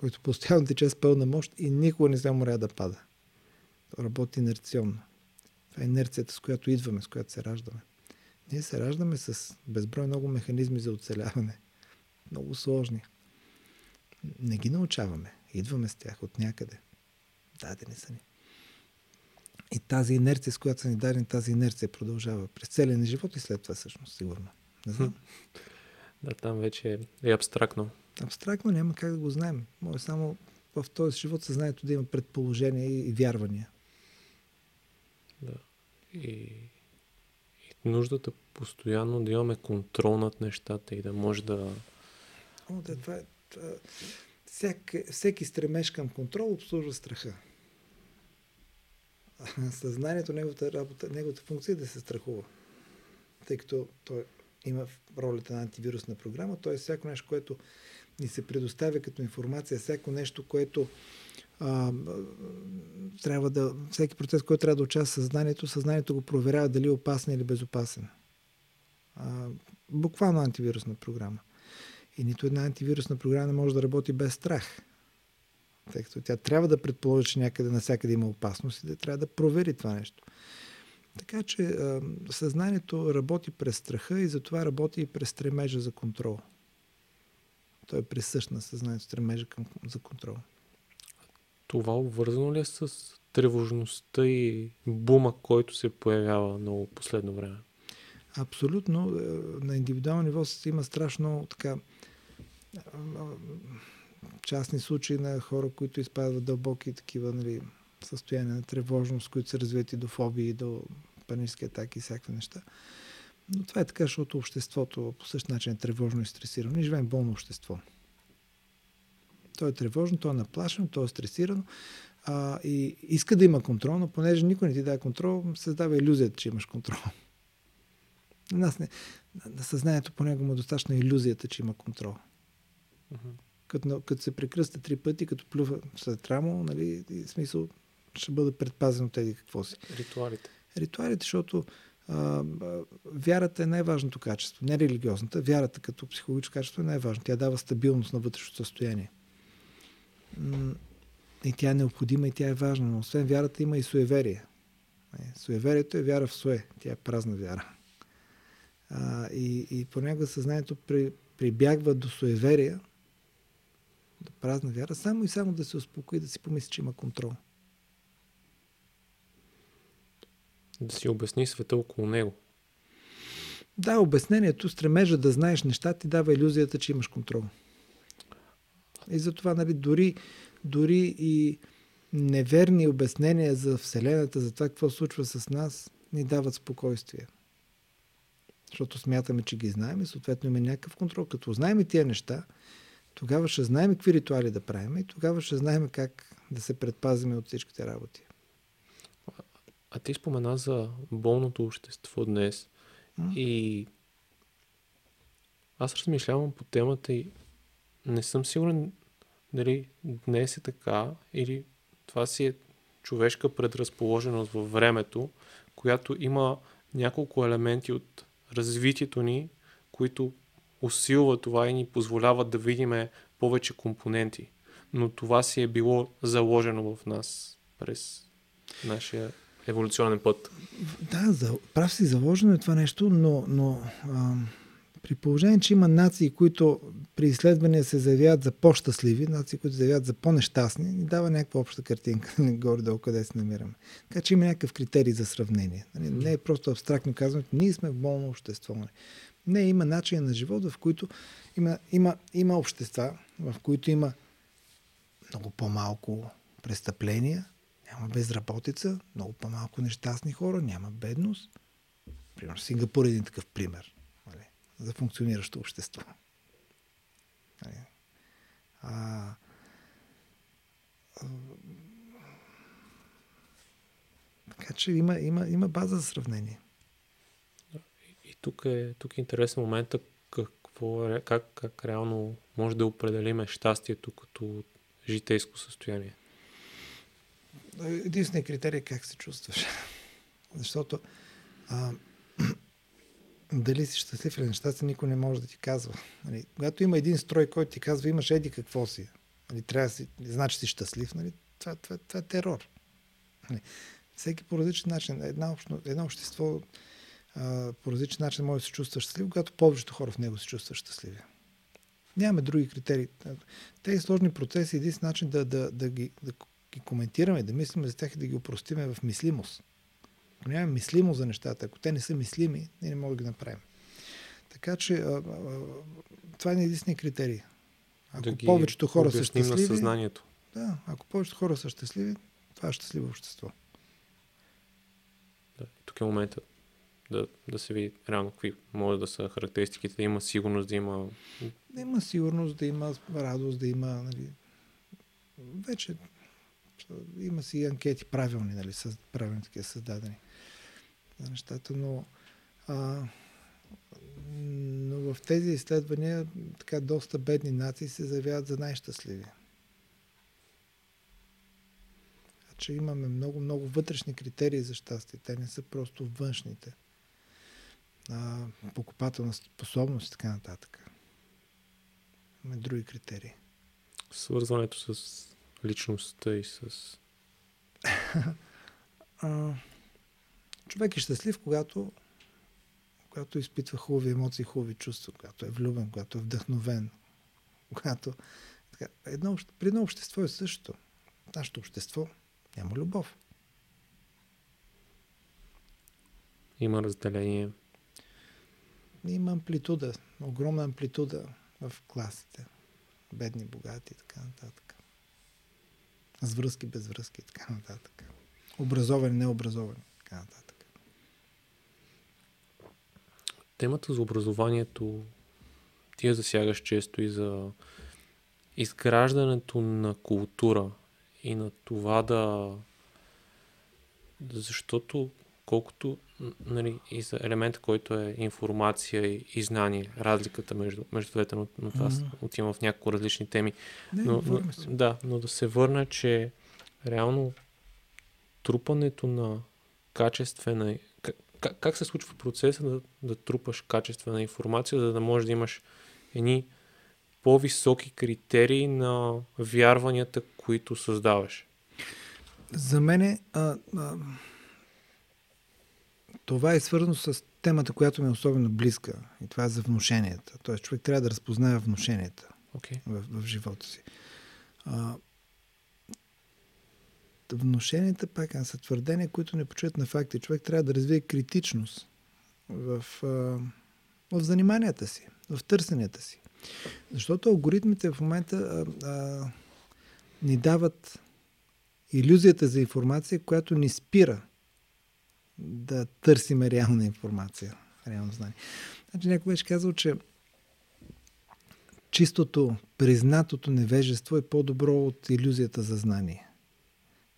който постоянно тече с пълна мощ и никога не се уморя да пада. Той работи инерционно. Това е инерцията, с която идваме, с която се раждаме. Ние се раждаме с безброй много механизми за оцеляване. Много сложни. Не ги научаваме. Идваме с тях от някъде. Дадени са ни. И тази инерция, с която са ни дадени, тази инерция продължава през целия ни живот и след това всъщност, сигурно. Не знам. Да, там вече е абстрактно. Абстрактно няма как да го знаем. Може само в този живот съзнанието да има предположения и, вярвания. Да. И, и нуждата постоянно да имаме контрол над нещата и да може да... О, да, това е, това... Всеки, всеки стремеж към контрол обслужва страха. [laughs] Съзнанието, неговата работа, неговата функция е да се страхува. Тъй като той има ролята на антивирусна програма, т.е. всяко нещо, което ни се предоставя като информация, всяко нещо, което а, трябва да, всеки процес, който трябва да участва съзнанието, съзнанието го проверява дали е опасен или безопасен. А, буквално антивирусна програма. И нито една антивирусна програма не може да работи без страх. Тъй като тя трябва да предположи, че някъде навсякъде има опасност и да трябва да провери това нещо. Така че съзнанието работи през страха и затова работи и през стремежа за контрол. Той е присъщ на съзнанието, стремежа към, за контрол. Това обвързано ли е с тревожността и бума, който се появява много последно време? Абсолютно. На индивидуално ниво има страшно така частни случаи на хора, които изпадат дълбоки такива нали, състояние на тревожност, които се развиват и до фобии, до панически атаки и всякакви неща. Но това е така, защото обществото по същия начин е тревожно и стресирано. Ние живеем болно общество. То е тревожно, то е наплашено, то е стресирано а, и иска да има контрол, но понеже никой не ти дава контрол, създава иллюзията, че имаш контрол. На нас не, на съзнанието по него му е достатъчно иллюзията, че има контрол. Uh-huh. Като, като се прекръста три пъти, като плюва след рамо, нали, и смисъл ще бъде предпазен от тези какво си. Ритуалите. Ритуалите, защото а, вярата е най-важното качество. Не религиозната, вярата като психологическо качество е най-важно. Тя дава стабилност на вътрешното състояние. И тя е необходима и тя е важна. Но освен вярата има и суеверие. Е, суеверието е вяра в суе. Тя е празна вяра. А, и, и понякога съзнанието при, прибягва до суеверия, до празна вяра, само и само да се успокои, да си помисли, че има контрол. Да си обясни света около него. Да, обяснението, стремежа да знаеш неща, ти дава иллюзията, че имаш контрол. И затова, нали, дори, дори и неверни обяснения за Вселената, за това какво случва с нас, ни дават спокойствие. Защото смятаме, че ги знаем и съответно имаме някакъв контрол. Като знаем и тия неща, тогава ще знаем какви ритуали да правим и тогава ще знаем как да се предпазиме от всичките работи. А ти спомена за болното общество днес. А? И аз размишлявам по темата и не съм сигурен дали днес е така или това си е човешка предразположеност във времето, която има няколко елементи от развитието ни, които усилва това и ни позволяват да видим повече компоненти. Но това си е било заложено в нас през нашия еволюционен път. Да, за, прав си заложено е това нещо, но, но а, при положение, че има нации, които при изследвания се заявяват за по-щастливи, нации, които заявяват за по-нещастни, ни дава някаква обща картинка, нали, горе-долу къде се намираме. Така че има някакъв критерий за сравнение. Нали, не е просто абстрактно казано, ние сме в болно общество. Не, има начин на живот, в които има, има, има общества, в които има много по-малко престъпления, няма безработица, много по-малко нещастни хора, няма бедност. Примерно Сингапур е един такъв пример нали, за функциониращо общество. Нали. А, така че има, има, има база за сравнение. Тук е, тук е интересен момента какво, е, как, как реално може да определиме щастието като житейско състояние единственият критерий е как се чувстваш. Защото а, [clears throat] дали си щастлив или нещастен, никой не може да ти казва. Нали, когато има един строй, който ти казва, имаш еди какво си, нали, трябва да си, значи си щастлив, нали, това, това, това е терор. Нали, всеки по различен начин, една, общно, едно общество а, по различен начин може да се чувства щастлив, когато повечето хора в него се чувстват щастливи. Нямаме други критерии. Тези сложни процеси, един начин да, да, да, ги, да ги коментираме, да мислим за тях и да ги упростиме в мислимост. Ако нямаме мислимост за нещата, ако те не са мислими, ние не можем да ги направим. Така че а, а, това е единствения критерий. Ако да повечето хора са щастливи. На съзнанието. Да, ако повечето хора са щастливи, това е щастливо общество. Да, тук е момента да, да се види реално какви може да са характеристиките, да има сигурност, да има... Да има сигурност, да има радост, да има... Нали, вече има си анкети правилни, нали, са правилни такива създадени за нещата, но, а, но в тези изследвания така доста бедни нации се заявяват за най-щастливи. че имаме много, много вътрешни критерии за щастие. Те не са просто външните. А, покупателна способност и така нататък. Имаме други критерии. Свързването с личността и с... [laughs] а, човек е щастлив, когато, когато изпитва хубави емоции, хубави чувства, когато е влюбен, когато е вдъхновен, когато... Така, едно, при едно общество е също. Нашето общество няма любов. Има разделение. Има амплитуда, огромна амплитуда в класите. Бедни, богати и така нататък. С връзки, без връзки и така нататък. Образовани, необразовани, така нататък. Темата за образованието ти я засягаш често и за изграждането на култура и на това да... Защото колкото нали, и за елемента, който е информация и, и знание, разликата между, между двете, но, но това mm-hmm. отива в няколко различни теми. Не, но, но, да, но да се върна, че реално трупането на качествена... Как, как се случва процеса да, да трупаш качествена информация, за да можеш да имаш едни по-високи критерии на вярванията, които създаваш? За мен а, а, това е свързано с темата, която ми е особено близка. И това е за внушенията. Тоест, човек трябва да разпознава внушенията okay. в, в живота си. А, внушенията, пак са твърдения, които не почуят на факти. Човек трябва да развие критичност в, а, в заниманията си, в търсенията си. Защото алгоритмите в момента а, а, ни дават иллюзията за информация, която ни спира да търсиме реална информация, реално знание. Значи някой беше казал, че чистото, признатото невежество е по-добро от иллюзията за знание.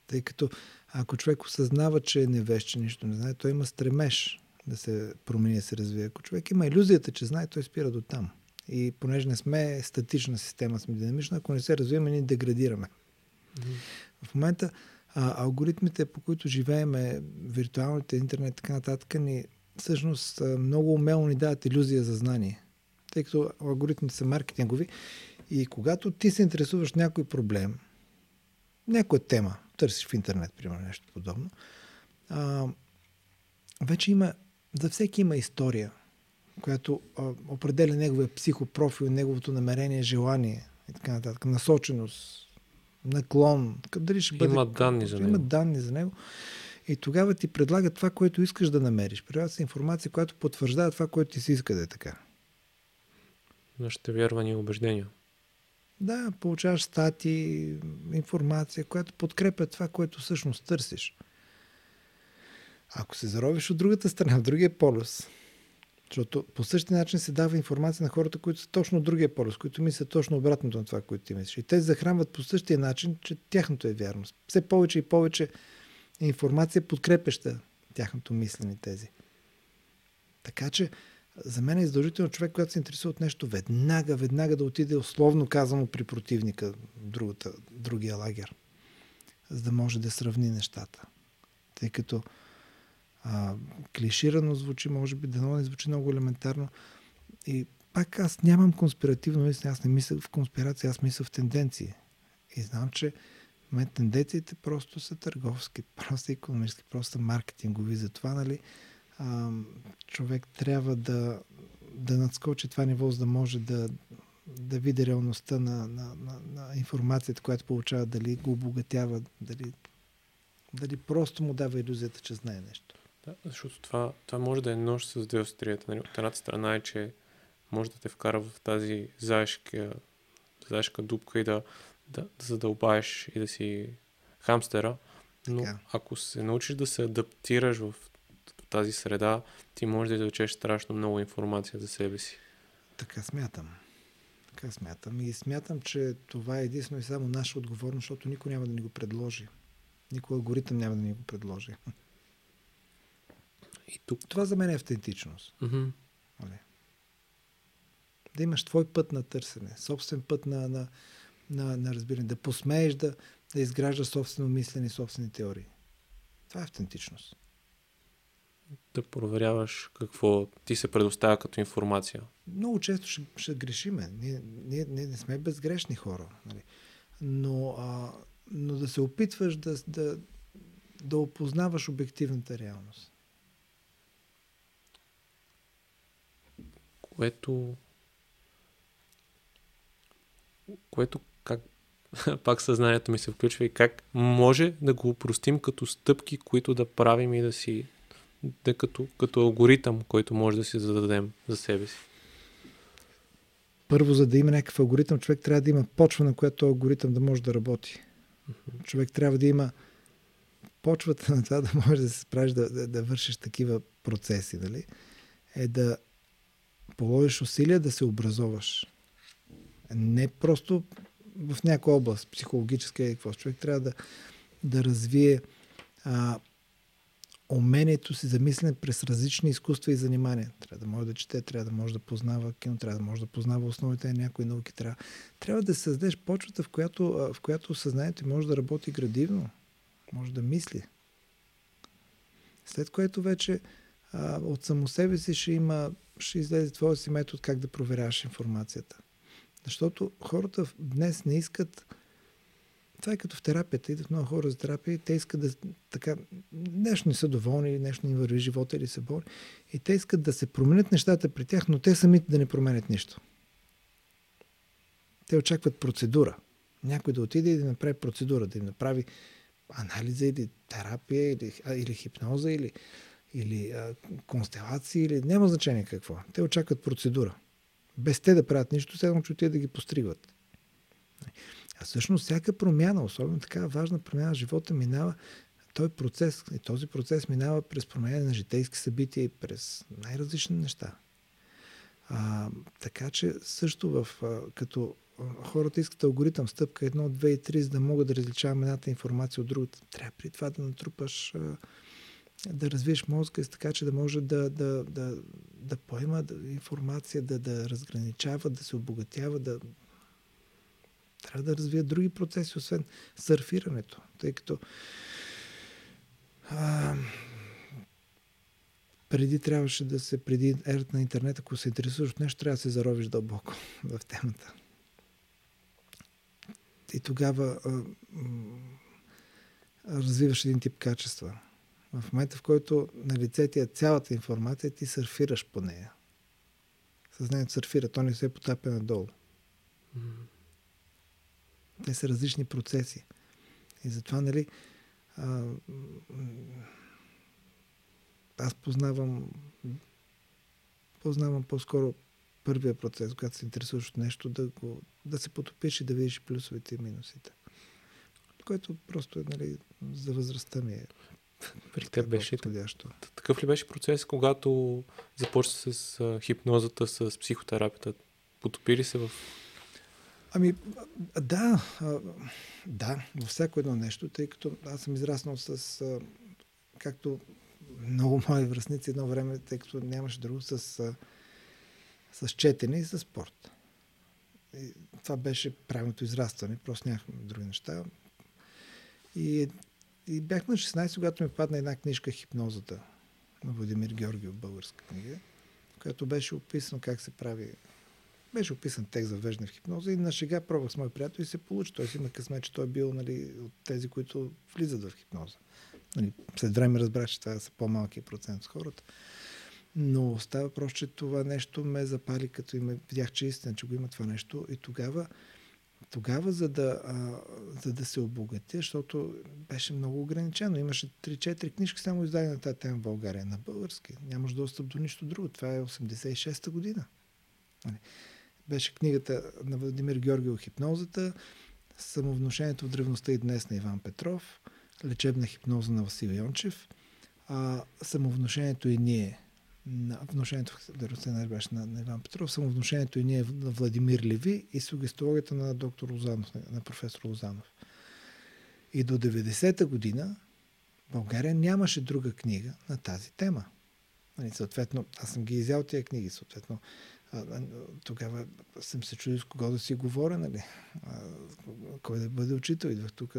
Тъй като ако човек осъзнава, че е невеж, че нищо не знае, той има стремеж да се промени, да се развие. Ако човек има иллюзията, че знае, той спира до там. И понеже не сме статична система, сме динамична, ако не се развиваме, ние деградираме. Mm-hmm. В момента а, алгоритмите, по които живееме, виртуалните, интернет и така нататък, ни всъщност много умело ни дават иллюзия за знание. Тъй като алгоритмите са маркетингови и когато ти се интересуваш някой проблем, някоя тема, търсиш в интернет, примерно нещо подобно, а, вече има, за всеки има история, която а, определя неговия психопрофил, неговото намерение, желание и така нататък, насоченост, наклон. Дали ще бъде, има данни за него. Има данни за него. И тогава ти предлага това, което искаш да намериш. Предлага се информация, която потвърждава това, което ти си иска да е така. Нашите вярвания и убеждения. Да, получаваш стати, информация, която подкрепя това, което всъщност търсиш. Ако се заровиш от другата страна, в другия полюс, защото по същия начин се дава информация на хората, които са точно другия полюс, които мислят точно обратното на това, което ти мислиш. И те захранват по същия начин, че тяхното е вярно. Все повече и повече информация подкрепеща тяхното мислени тези. Така че за мен е издължително човек, когато се интересува от нещо, веднага, веднага да отиде условно казано при противника, другата, другия лагер, за да може да сравни нещата. Тъй като а, клиширано звучи, може би да не звучи много елементарно. И пак аз нямам конспиративно мислене, аз не мисля в конспирация, аз мисля в тенденции. И знам, че мен тенденциите просто са търговски, [laughs] просто економически, просто маркетингови. Затова, нали, а, човек трябва да, да надскочи това ниво, за да може да, да види реалността на, на, на, на информацията, която получава, дали го обогатява, дали, дали просто му дава иллюзията, че знае нещо. Да, защото това, това може да е нож с две острията. Нали? От едната страна е, че може да те вкара в тази заешка, заешка дупка и да, да, да задълбаеш и да си хамстера. Но така. ако се научиш да се адаптираш в тази среда, ти можеш да изучеш страшно много информация за себе си. Така смятам. Така смятам. И смятам, че това е единствено и само наша отговорност, защото никой няма да ни го предложи. Никой алгоритъм няма да ни го предложи. И тук... Това за мен е автентичност. Mm-hmm. Да имаш твой път на търсене, собствен път на, на, на, на разбиране, да посмееш да, да изграждаш собствено мислене, собствени теории. Това е автентичност. Да проверяваш какво ти се предоставя като информация. Много често ще, ще грешиме. Ние, ние, ние не сме безгрешни хора. Нали? Но, а, но да се опитваш да, да, да опознаваш обективната реалност. Което което как [laughs] пак съзнанието ми се включва и как може да го упростим като стъпки, които да правим и да си да като, като алгоритъм, който може да си зададем за себе си. Първо, за да има някакъв алгоритъм, човек трябва да има почва, на която алгоритъм да може да работи. Човек трябва да има почвата [laughs] на това да можеш да се справиш да, да, да вършиш такива процеси, нали? Е да положиш усилия да се образоваш. Не просто в някоя област, психологическа и какво. Човек трябва да, да развие а, умението си за мислене през различни изкуства и занимания. Трябва да може да чете, трябва да може да познава кино, трябва да може да познава основите на някои науки. Трябва, трябва да създадеш почвата, в която, в която съзнанието може да работи градивно, може да мисли. След което вече а, от само себе си ще има, ще излезе твоя си метод как да проверяваш информацията. Защото хората днес не искат това е като в терапията. Идват много хора за терапия и те искат да така, нещо не са доволни, нещо не върви живота или са болни. И те искат да се променят нещата при тях, но те самите да не променят нищо. Те очакват процедура. Някой да отиде и да направи процедура, да им направи анализа или терапия, или, или хипноза, или, или а, констелации, или няма значение какво. Те очакват процедура. Без те да правят нищо, следно, че отиде да ги постригват. А всъщност всяка промяна, особено така важна промяна в живота, минава той процес. И този процес минава през промене на житейски събития и през най-различни неща. А, така че също в, а, като хората искат алгоритъм, стъпка 1, 2 и 3, за да могат да различаваме едната информация от другата. Трябва при това да натрупаш, а, да развиеш мозъка си така, че да може да, да, да, да поема информация, да, да разграничава, да се обогатява, да, трябва да развият други процеси, освен сърфирането. Тъй като а, преди трябваше да се, преди ерата на интернет, ако се интересуваш от нещо, трябва да се заровиш дълбоко [laughs] в темата. И тогава а, развиваш един тип качества. В момента, в който на лице ти е цялата информация, ти сърфираш по нея. Съзнанието сърфира, то не се потапя надолу. Mm-hmm. Те са различни процеси. И затова, нали, а, аз познавам познавам по-скоро първия процес, когато се интересуваш от нещо, да, го, да се потопиш и да видиш плюсовете и минусите. Което просто е, нали, за възрастта ми е при теб беше подходящо. Такъв ли беше процес, когато започна с а, хипнозата, с психотерапията? Потопи ли се в Ами, да, да, във всяко едно нещо, тъй като аз съм израснал с, както много мои връзници едно време, тъй като нямаше друго, с, с четене и с спорт. И това беше правилното израстване, просто нямахме други неща. И, и бях на 16, когато ми падна една книжка Хипнозата на Владимир Георгиев, българска книга, която беше описано как се прави беше описан текст за веждане в хипноза и на шега пробвах с мой приятел и се получи. Той си има късмет, че той е бил нали, от тези, които влизат в хипноза. Нали, след време разбрах, че това са по-малки процент от хората. Но става просто, че това нещо ме запали, като и ме видях, че е истина, че го има това нещо. И тогава, тогава за, да, а, за да се обогатя, защото беше много ограничено. Имаше 3-4 книжки само издадени на тази тема в България, на български. Нямаш достъп до нищо друго. Това е 86-та година. Нали беше книгата на Владимир Георгиев «Хипнозата», самовнушението в древността и днес на Иван Петров, лечебна хипноза на Васил Йончев, а, самовнушението и ние на внушението в на, беше на, на Иван Петров, самовнушението и ние на Владимир Леви и сугестологията на доктор Лозанов, на, професор Лозанов. И до 90-та година България нямаше друга книга на тази тема. Нали, съответно, аз съм ги изял тия книги, съответно тогава съм се чудил с кого да си говоря, нали? Кой да бъде учител. Идвах тук,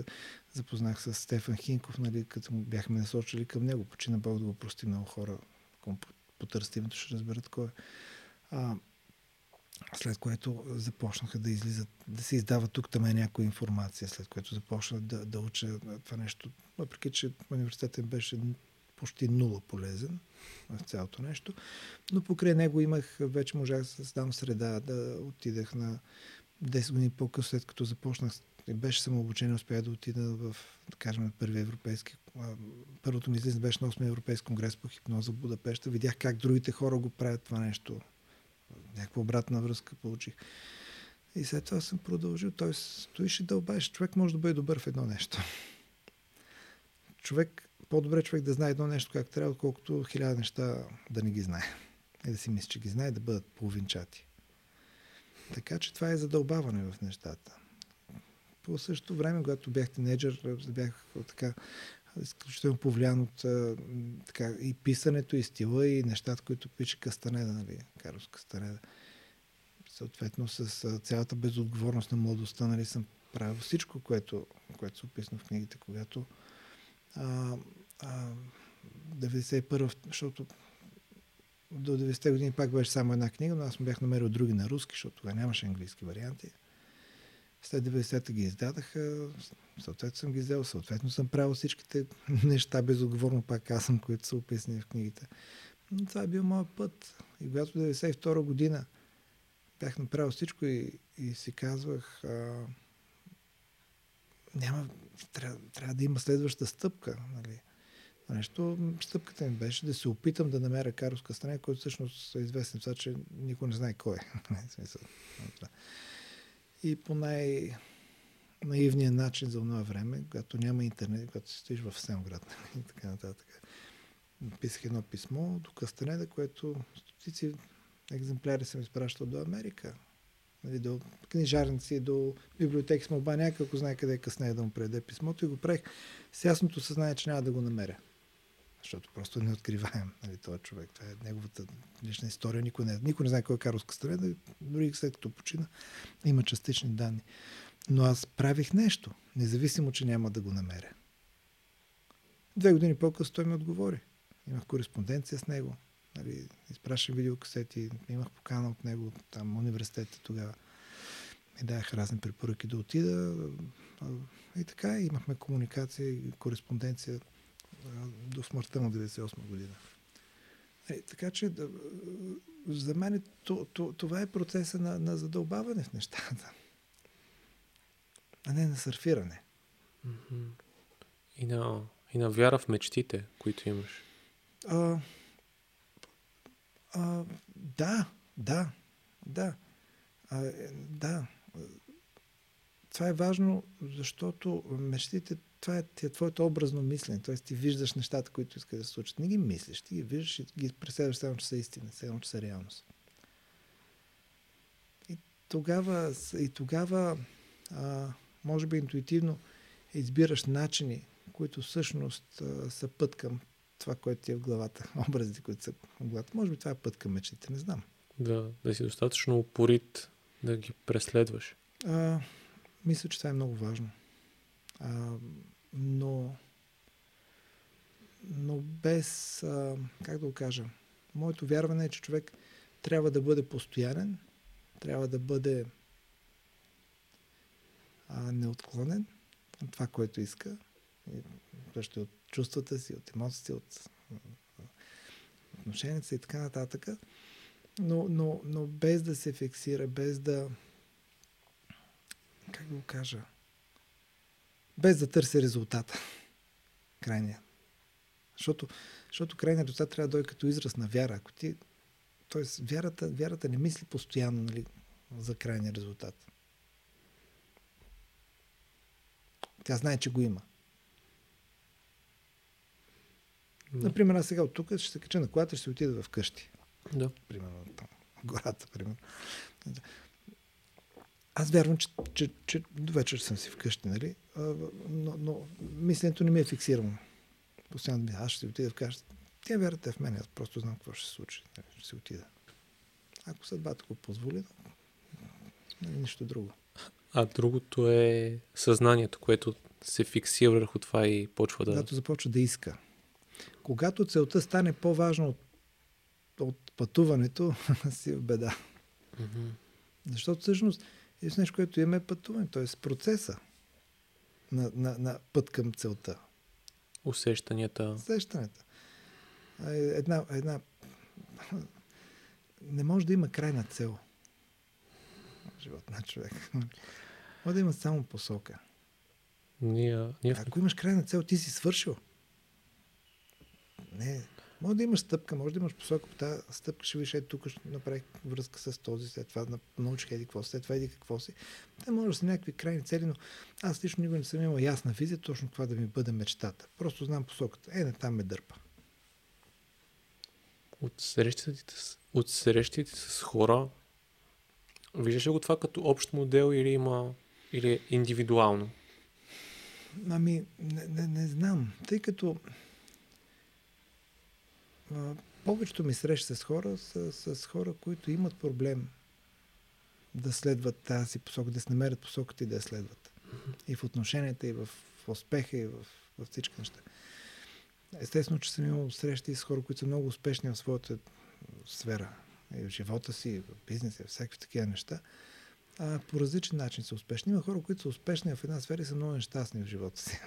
запознах с Стефан Хинков, нали, като бяхме насочили към него. Почина Бог да го прости много хора. Ако потърсите името, ще разберат кой е. А, след което започнаха да излизат, да се издава тук там е някоя информация, след което започнах да, да уча това нещо, въпреки че университетът беше почти нула полезен в цялото нещо. Но покрай него имах, вече можах да създам среда, да отидах на 10 години по-късно, след като започнах беше самообучение, успях да отида в, да кажем, първи европейски. Първото ми излизане беше на 8 европейски конгрес по хипноза в Будапешта. Видях как другите хора го правят това нещо. Някаква обратна връзка получих. И след това съм продължил. Той стоиш и дълбаеш. Човек може да бъде добър в едно нещо. Човек, по-добре човек да знае едно нещо как трябва, отколкото хиляда неща да не ги знае. И да си мисли, че ги знае, да бъдат половинчати. Така че това е задълбаване в нещата. По същото време, когато бях тинейджър, бях така изключително повлиян от така, и писането, и стила, и нещата, които пише Кастанеда, нали, Карлос Кастанеда. Съответно, с цялата безотговорност на младостта, нали, съм правил всичко, което, което се описано в книгите, когато а, а, 91 защото до 90-те години пак беше само една книга, но аз му бях намерил други на руски, защото тогава нямаше английски варианти. След 90-та ги издадаха, съответно съм ги взел, съответно съм правил всичките [laughs] неща безотговорно, пак казвам, които са описани в книгите. Но това е бил моят път. И когато 92 година бях направил всичко и, и си казвах, а, няма, трябва, трябва да има следваща стъпка. Нали? Нещо, стъпката ми беше да се опитам да намеря Каровска страна, който всъщност е известен това, че никой не знае кой е. [laughs] и по най- наивния начин за това време, когато няма интернет, когато си стоиш в Семград и така нататък. Писах едно писмо до Кастанеда, което стотици екземпляри съм изпращал до Америка. Нали, до книжарници, до библиотеки с молба, някак, ако знае къде е къснее да му предаде писмото и го правих с ясното съзнание, че няма да го намеря. Защото просто не откриваем нали, този човек. Това е неговата лична история. Никой не, никой не знае кой е Карлос Кастреда. Дори след като почина, има частични данни. Но аз правих нещо, независимо, че няма да го намеря. Две години по-късно той ми отговори. Имах кореспонденция с него. Нали, изпращам видеокасети, имах покана от него, там университета тогава. Ми давах разни препоръки да отида. И така, имахме комуникация и кореспонденция до смъртта му 98 година. Е, така че за мен то, това е процеса на, на задълбаване в нещата, а не на сърфиране. И на, и на вяра в мечтите, които имаш. А, а, да, да, да. А, е, да. Това е важно, защото мечтите това е, е твоето образно мислене. Т.е. ти виждаш нещата, които искаш да се случат. Не ги мислиш, ти ги виждаш и ги преследваш само, че са истина, само, че са реалност. И тогава, и тогава а, може би интуитивно избираш начини, които всъщност а, са път към това, което ти е в главата. [laughs] Образите, които са в главата. Може би това е път към мечтите, не знам. Да, да си достатъчно упорит да ги преследваш. А, мисля, че това е много важно. А, но, но без, а, как да го кажа, моето вярване е, че човек трябва да бъде постоянен, трябва да бъде а, неотклонен от това, което иска. Също от чувствата си, от емоциите, от отношенията си и така нататък. Но, но, но без да се фиксира, без да. Как да го кажа? Без да търси резултата. Крайния. Защото, защото крайният резултат трябва да дойде като израз на вяра. Ако ти, тоест, вярата, вярата не мисли постоянно нали, за крайния резултат. Тя знае, че го има. Да. Например, аз сега от тук ще се кача на колата, ще се отида в къщи. Да. Примерно там, гората, примерно. Аз вярвам, че, че, че до вечер съм си вкъщи, нали? но, но мисленето не ми е фиксирано. Постоянно ми, аз ще си отида в къщи. Тя вярата е в мен, аз просто знам какво ще се случи. Нали? Ще си отида. Ако съдбата го позволи, нали, нищо друго. А другото е съзнанието, което се фиксира върху това и почва да... Когато започва да иска. Когато целта стане по-важна от, от пътуването, [laughs] си в беда. Mm-hmm. Защото всъщност и с нещо, което имаме пътуване, т.е. процеса на, на, на път към целта. Усещанията. Усещанията. Една, една... Не може да има крайна цел. Живот на човек. Може да има само посока. Ние, ние... Ако имаш крайна цел, ти си свършил. Не. Може да имаш стъпка, може да имаш посока по тази стъпка, ще виж, тук ще направих връзка с този, след това научих еди какво, след това еди какво си. Те може да са някакви крайни цели, но аз лично никога не съм имал ясна визия, точно това да ми бъде мечтата. Просто знам посоката. Е, не там ме дърпа. От срещите, от срещите с хора, виждаш ли го това като общ модел или има или е индивидуално? Ами, не, не, не знам. Тъй като повечето ми срещи с хора са с хора, които имат проблем да следват тази посока, да се намерят посоката и да я следват. И в отношенията, и в успеха, и в, в всички неща. Естествено, че съм имал срещи с хора, които са много успешни в своята сфера. И в живота си, и в бизнеса, и в всякакви такива неща. А, по различен начин са успешни. Има хора, които са успешни в една сфера и са много нещастни в живота си.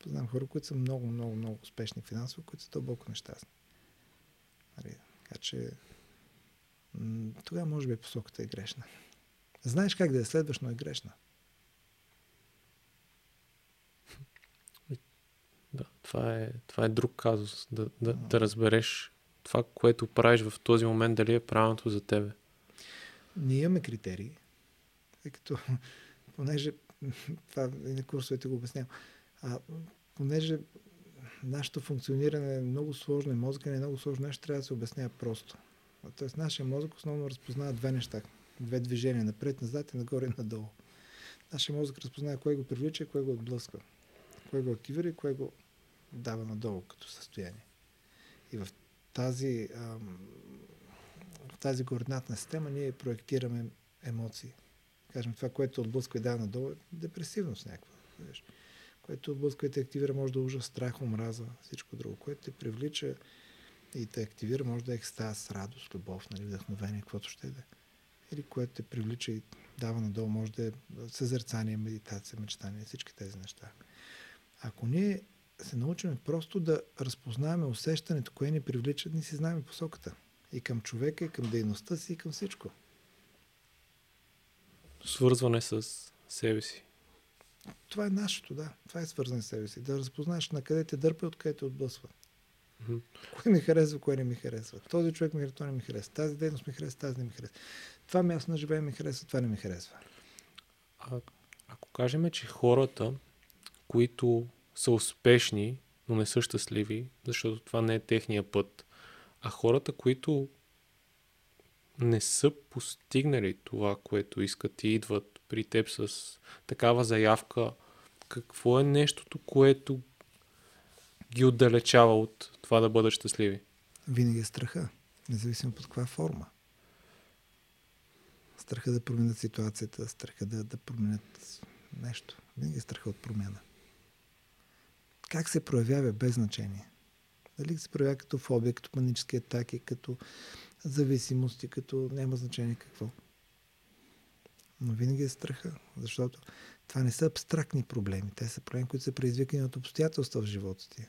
Познавам хора, които са много, много, много успешни финансово, които са дълбоко нещастни. Нали? Така че м- тогава може би посоката е грешна. Знаеш как да я следваш, но е грешна. Да, това е, това е друг казус. Да, да, да разбереш това, което правиш в този момент, дали е правилното за тебе. Ние имаме критерии, тъй като, [laughs] понеже това и на курсовете го обяснявам, а, понеже нашето функциониране е много сложно мозъка не е много сложно, нещо трябва да се обяснява просто. Тоест нашия мозък основно разпознава две неща. Две движения, напред, назад и нагоре и [laughs] надолу. Нашия мозък разпознава кое го привлича и кое го отблъсква. Кое го активира и кое го дава надолу като състояние. И в тази, в тази координатна система ние проектираме емоции. Кажем, това, което отблъсква и дава надолу е депресивност някаква което отблъсква и те активира, може да ужас, страх, омраза, всичко друго, което те привлича и те активира, може да е екстаз, радост, любов, нали, вдъхновение, каквото ще е да Или което те привлича и дава надолу, може да е съзерцание, медитация, мечтание, всички тези неща. Ако ние се научим просто да разпознаваме усещането, кое ни привлича, ни си знаем посоката. И към човека, и към дейността си, и към всичко. Свързване с себе си. Това е нашето, да. Това е свързано с себе си. Да разпознаеш на къде те дърпа и откъде те отблъсва. Mm-hmm. Кое ми харесва, кое не ми харесва. Този човек ми харесва, не ми харесва. Тази дейност ми харесва, тази не ми харесва. Това място на живее ми харесва, това не ми харесва. А, ако кажем, че хората, които са успешни, но не са щастливи, защото това не е техния път, а хората, които не са постигнали това, което искат и идват при теб с такава заявка, какво е нещото, което ги отдалечава от това да бъдат щастливи? Винаги е страха, независимо под каква форма. Страха да променят ситуацията, страха да, да променят нещо. Винаги е страха от промяна. Как се проявява без значение? Дали се проявява като фобия, като панически атаки, като зависимости, като няма значение какво. Но винаги е страха, защото това не са абстрактни проблеми. Те са проблеми, които са предизвикани от обстоятелства в живота ти.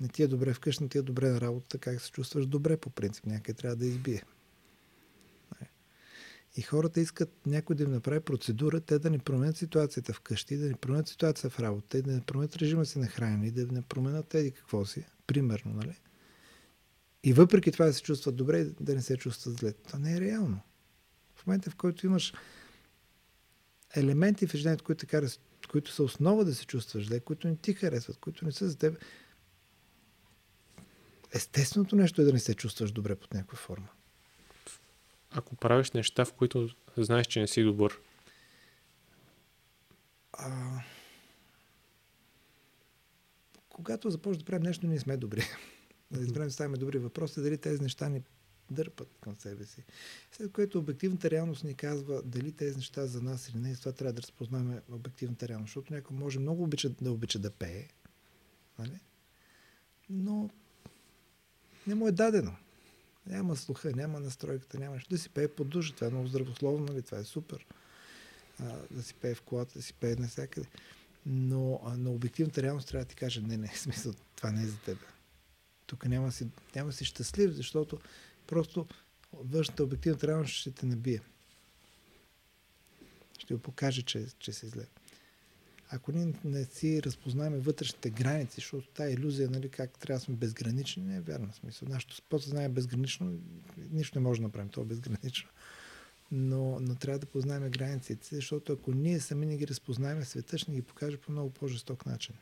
Не ти е добре вкъщи, ти е добре на работа, как се чувстваш добре по принцип. Някъде трябва да избие. И хората искат някой да им направи процедура, те да не променят ситуацията вкъщи, да не променят ситуацията в работа, да не променят режима си на хранене, да не променят тези какво си, примерно, нали? И въпреки това да се чувстват добре, да не се чувстват зле. Това не е реално. В момента, в който имаш елементи в ежедневието, които, така, които са основа да се чувстваш зле, които не ти харесват, които не са за теб, естественото нещо е да не се чувстваш добре под някаква форма. Ако правиш неща, в които знаеш, че не си добър. А... Когато започнеш да правим нещо, ние сме добри. [laughs] да изберем ставаме добри въпроси, дали тези неща ни дърпат към себе си. След което обективната реалност ни казва дали тези неща за нас или не. И това трябва да разпознаваме обективната реалност. Защото някой може много обича, да обича да пее, нали? но не му е дадено. Няма слуха, няма настройката, няма да си пее под душа. Това е много здравословно, нали? това е супер. А, да си пее в колата, да си пее навсякъде. Но на обективната реалност трябва да ти кажа, не, не, смисъл, това не е за теб. Тук няма си, няма си щастлив, защото просто външната обективната реалност ще те набие. Ще го покаже, че, че си зле. ако ние не си разпознаем вътрешните граници, защото тази иллюзия, нали, как трябва да сме безгранични, не е вярна. Смисъл. Нашето подсъзнание е безгранично, нищо не може да направим, то е безгранично. Но, но трябва да познаем границите, защото ако ние сами не ги разпознаем, света ще ни ги покаже по много по-жесток начин.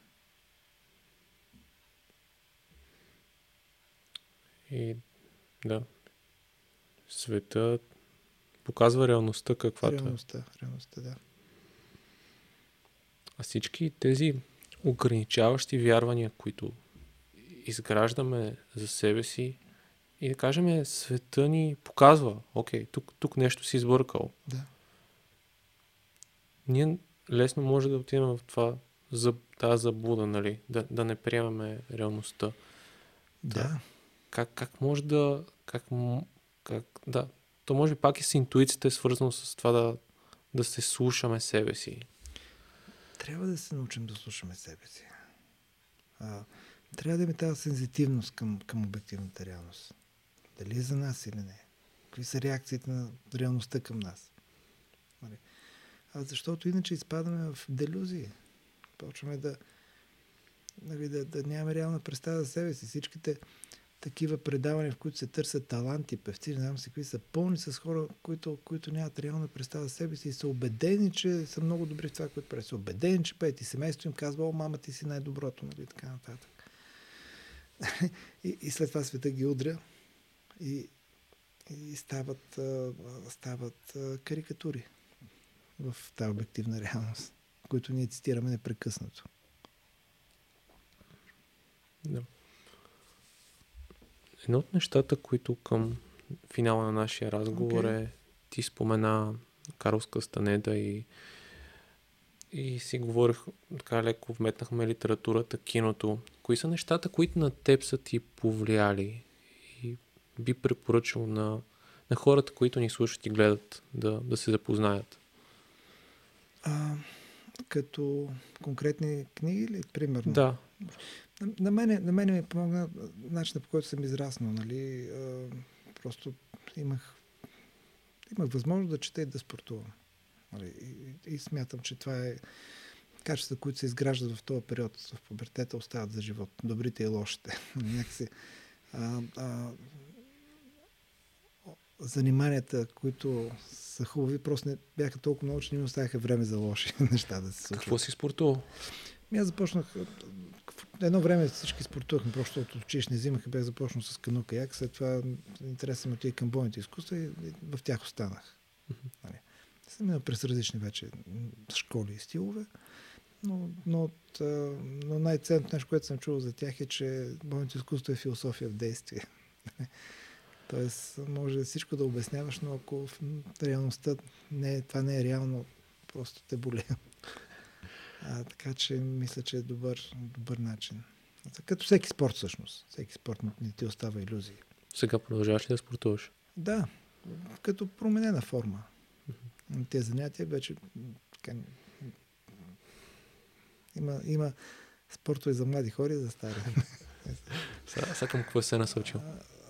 И да, света показва реалността каквато реалността, е. Реалността, да. А всички тези ограничаващи вярвания, които изграждаме за себе си и да кажем, света ни показва, окей, тук, тук нещо си избъркал. Да. Ние лесно може да отидем в това, за тази заблуда, нали? Да, да не приемаме реалността. Да. Как, как може да... Как, как, да, то може би пак и с интуицията е свързано с това да, да се слушаме себе си. Трябва да се научим да слушаме себе си. А, трябва да имаме тази сензитивност към, към обективната реалност. Дали е за нас или не. Какви са реакциите на реалността към нас. Нали? А защото иначе изпадаме в делюзии. Почваме да, нали, да, да нямаме реална представа за себе си. Всичките такива предавания, в които се търсят таланти, певци, не знам си какви са пълни с хора, които, които нямат реална представа за себе си и са убедени, че са много добри в това, което правят. Са убедени, че пеят и семейството им казва, о, мама, ти си най-доброто, нали, така нататък. [laughs] и, и след това света ги удря и, и стават, стават карикатури в тази обективна реалност, [laughs] които ние цитираме непрекъснато. Да. Едно от нещата, които към финала на нашия разговор okay. е, ти спомена Карлс Кастанеда и, и си говорих, така леко вметнахме литературата, киното. Кои са нещата, които на теб са ти повлияли и би препоръчал на, на хората, които ни слушат и гледат, да, да се запознаят? А, като конкретни книги или примерно? Да. На, на, мене, на мене ми помогна начина по който съм израснал. Нали? А, просто имах, имах възможност да чета и да спортувам. Нали? И, и смятам, че това е качества, които се изграждат в този период, в пубертета, остават за живот. Добрите и лошите. [laughs] Някакси, а, а, заниманията, които са хубави, просто не бяха толкова много, че не ми оставяха време за лоши [laughs] неща да се случват. Какво си спортувал? Ми аз започнах едно време всички спортувахме, просто от училище не взимаха, бях започнал с кану каяк, след това интересът ми отиде към бойните изкуства и в тях останах. Нали. Съм минал през различни вече школи и стилове, но, но, но най-ценното нещо, което съм чувал за тях е, че бойното изкуство е философия в действие. [laughs] Тоест, може всичко да обясняваш, но ако в реалността не, това не е реално, просто те болея. А, така че мисля, че е добър, добър начин. Като всеки спорт всъщност. Всеки спорт не ти остава иллюзии. Сега продължаваш ли да спортуваш? Да, като променена форма. Mm-hmm. Те занятия вече така, има, има спортове за млади хора и за стари. Сега към какво се е насочил?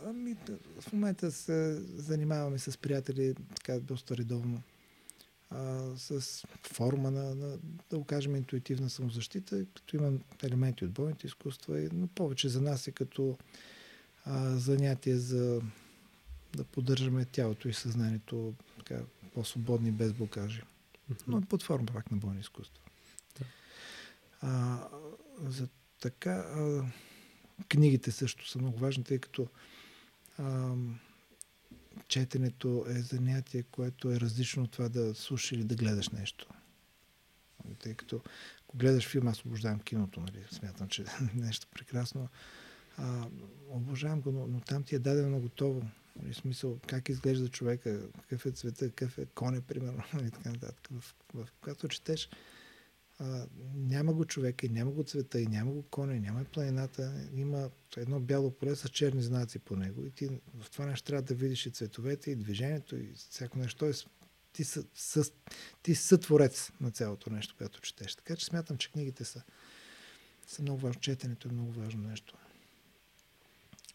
Ами, в момента се занимаваме с приятели така доста редовно а, с форма на, на, да го кажем, интуитивна самозащита, като има елементи от бойните изкуства, но повече за нас е като а, занятие за да поддържаме тялото и съзнанието така, по-свободни, без блокажи. Но под форма пак на бойни изкуства. Да. А, за така, а, книгите също са много важни, тъй като а, четенето е занятие, което е различно от това да слушаш или да гледаш нещо. Тъй като ако гледаш филм, аз обожавам киното, нали? смятам, че е [laughs] нещо прекрасно. А, обожавам го, но, но там ти е дадено готово. Нали? Смисъл, как изглежда човека, какъв е цвета, какъв е коне, примерно, и [laughs] нали? така нататък. В, в, когато четеш, а, няма го човека, и няма го цвета, и няма го коне, няма планината. Има едно бяло поле с черни знаци по него. И ти в това нещо трябва да видиш и цветовете, и движението, и всяко нещо. Тоест, ти, са, с, ти сътворец на цялото нещо, което четеш. Така че смятам, че книгите са, са много важно. Четенето е много важно нещо.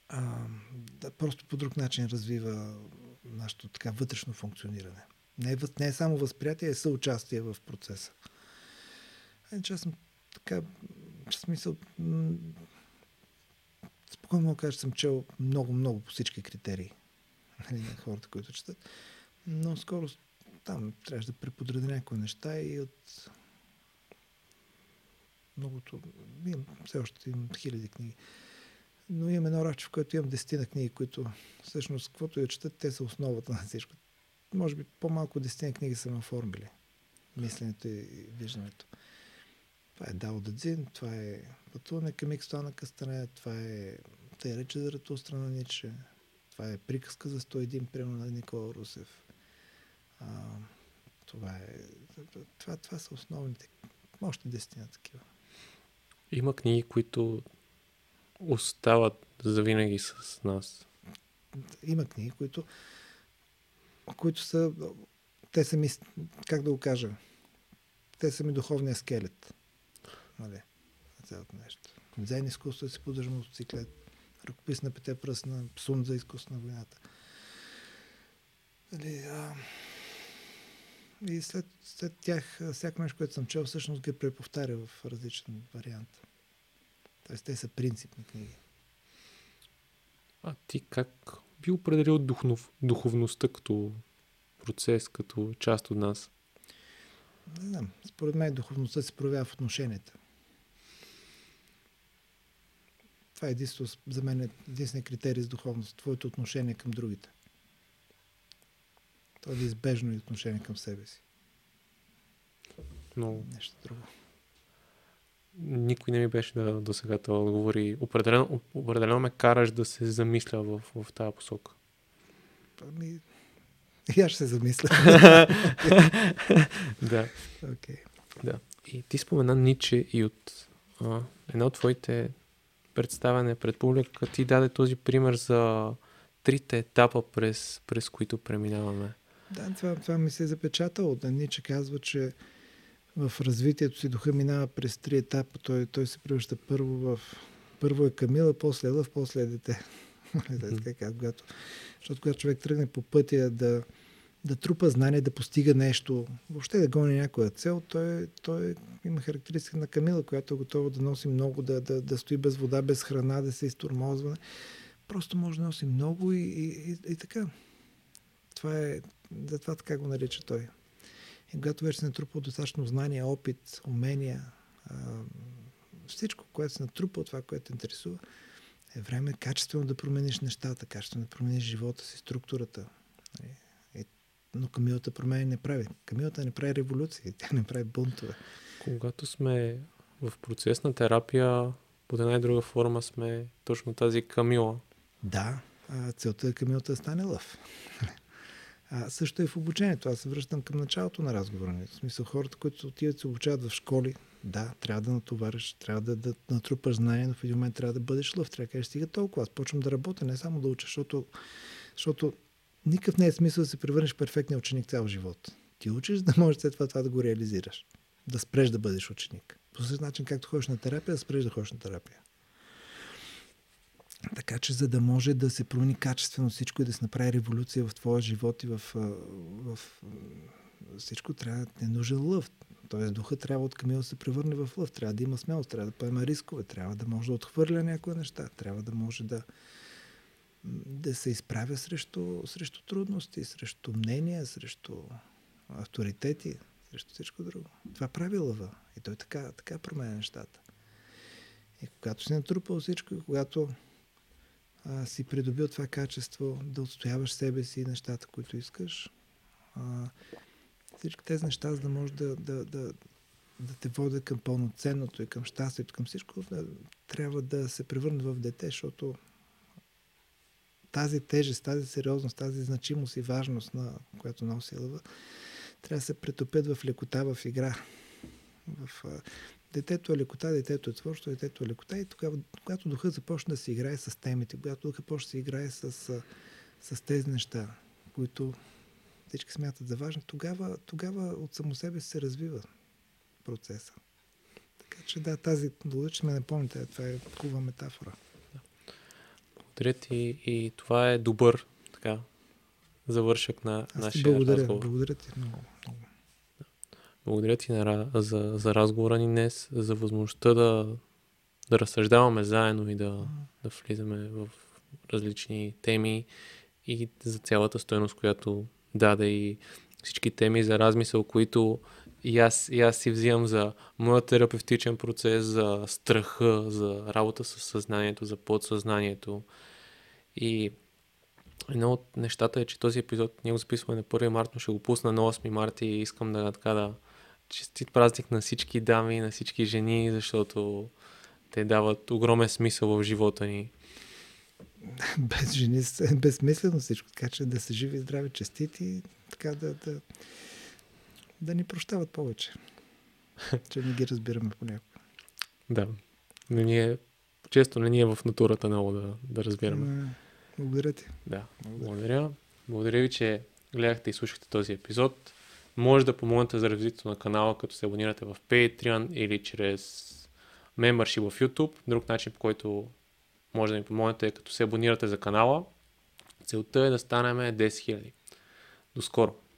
А, да, просто по друг начин развива нашето така вътрешно функциониране. Не е, не е само възприятие, е съучастие в процеса. Е, че аз съм така, в смисъл, спокойно мога кажа, че съм чел много, много по всички критерии нали, на хората, които четат. Но скоро там трябваше да преподреда някои неща и от многото... Имам, все още имам хиляди книги. Но имам едно равче, в което имам десетина книги, които всъщност, каквото я четат, те са основата на всичко. Може би по-малко десетина книги са ме оформили. Мисленето и виждането. Това е Дао Дадзин, това е пътуване към Икстуана Кастане, това е тъй рече за Ратустра на Ниче, това е приказка за 101, примерно на Никола Русев. А, това, е, това, това са основните. Още десетина такива. Има книги, които остават завинаги с нас. Има книги, които, които са, те са ми, как да го кажа, те са ми духовния скелет. Нали, на цялото нещо. Дзен изкуство си поддържа мотоциклет, ръкопис на пете пръсна, сум за изкуство на войната. Нали, а, и след, след тях, всяко нещо, което съм чел, всъщност ги преповтаря в различен вариант. Тоест, те са принципни книги. А ти как би определил духов, духовността като процес, като част от нас? Не знам. Според мен духовността се проявява в отношенията. Това е единство, за мен е единствен критерий за духовност. Твоето отношение към другите. Това е избежно и отношение към себе си. Но Нещо друго. никой не ми беше да, до сега това отговори. Определено, определено ме караш да се замисля в, в тази посока. Ами, и аз ще се замисля. [laughs] да. okay. Да. И ти спомена Ниче и от а, една от твоите представяне пред публика ти даде този пример за трите етапа, през, през които преминаваме. Да, това, това ми се е запечатало. Да Ниче казва, че в развитието си духа минава през три етапа. Той, той се превръща първо в... Първо е Камила, после лъв, после е дете. [laughs] когато, защото когато човек тръгне по пътя да, да трупа знание, да постига нещо, въобще да гони някоя цел, той, той има характеристика на Камила, която е готова да носи много, да, да, да стои без вода, без храна, да се изтормозва. Просто може да носи много и, и, и, и така. Това е, затова така го нарича той. И когато вече се натрупа достатъчно знание, опит, умения, всичко, което се натрупа от това, което те интересува, е време качествено да промениш нещата, качествено да промениш живота си, структурата. И, но Камилата промени не прави. Камилата не прави революции, тя не прави бунтове. Когато сме в процес на терапия, под една и друга форма сме точно тази Камила. Да, целта е Камилата да стане лъв. [laughs] А, също и в обучението. Аз се връщам към началото на разговора. В смисъл, хората, които отиват се обучават в школи, да, трябва да натовариш, трябва да, да натрупаш знания, но в един момент трябва да бъдеш лъв. Трябва да кажеш, стига толкова. Аз почвам да работя, не само да уча, защото, защото никакъв не е смисъл да се превърнеш в перфектния ученик цял живот. Ти учиш, да можеш след това, това да го реализираш. Да спреш да бъдеш ученик. По същия начин, както ходиш на терапия, да спреш да ходиш на терапия. Така че, за да може да се промени качествено всичко и да се направи революция в твоя живот и в, в, всичко, трябва да е нужен лъв. Тоест, духа трябва от Камил да се превърне в лъв. Трябва да има смелост, трябва да поема рискове, трябва да може да отхвърля някои неща, трябва да може да, да се изправя срещу, срещу трудности, срещу мнения, срещу авторитети, срещу всичко друго. Това прави лъва. И той така, така променя нещата. И когато си натрупал всичко, и когато а, си придобил това качество да отстояваш себе си и нещата, които искаш. А, всички тези неща, за да може да, да, да, да те води към пълноценното и към щастието, към всичко, да, трябва да се превърне в дете, защото тази тежест, тази сериозност, тази значимост и важност, на която носи лъва, трябва да се претопят в лекота, в игра. В, детето е лекота, детето е творчество, детето е лекота и тогава, когато духът започне да се играе с темите, когато духът почне да се играе с, с тези неща, които всички смятат за важни, тогава, тогава от само себе се развива процеса. Така че да, тази благодаря, че ме напомните, това е хубава метафора. Благодаря ти и това е добър така, завършък на Аз нашия благодаря, разговор. Благодаря ти много. много. Благодаря ти на, за, за разговора ни днес, за възможността да, да разсъждаваме заедно и да, да влизаме в различни теми и за цялата стоеност, която даде и всички теми за размисъл, които и аз, и аз си взимам за моят терапевтичен процес, за страха, за работа с съзнанието, за подсъзнанието. И едно от нещата е, че този епизод ние го записваме на 1 март, но ще го пусна на 8 марта и искам да, така, да честит празник на всички дами, на всички жени, защото те дават огромен смисъл в живота ни. [laughs] Без жени е безсмислено всичко, така че да са живи, здрави, честити, така да, да, да ни прощават повече. [laughs] че не ги разбираме понякога. Да. Но ние, често не ни е в натурата много да, да разбираме. Благодаря ти. Да, благодаря. Благодаря ви, че гледахте и слушахте този епизод. Може да помогнете за развитието на канала, като се абонирате в Patreon или чрез membership в YouTube. Друг начин, по който може да ми помогнете е като се абонирате за канала. Целта е да станем 10 000. До скоро!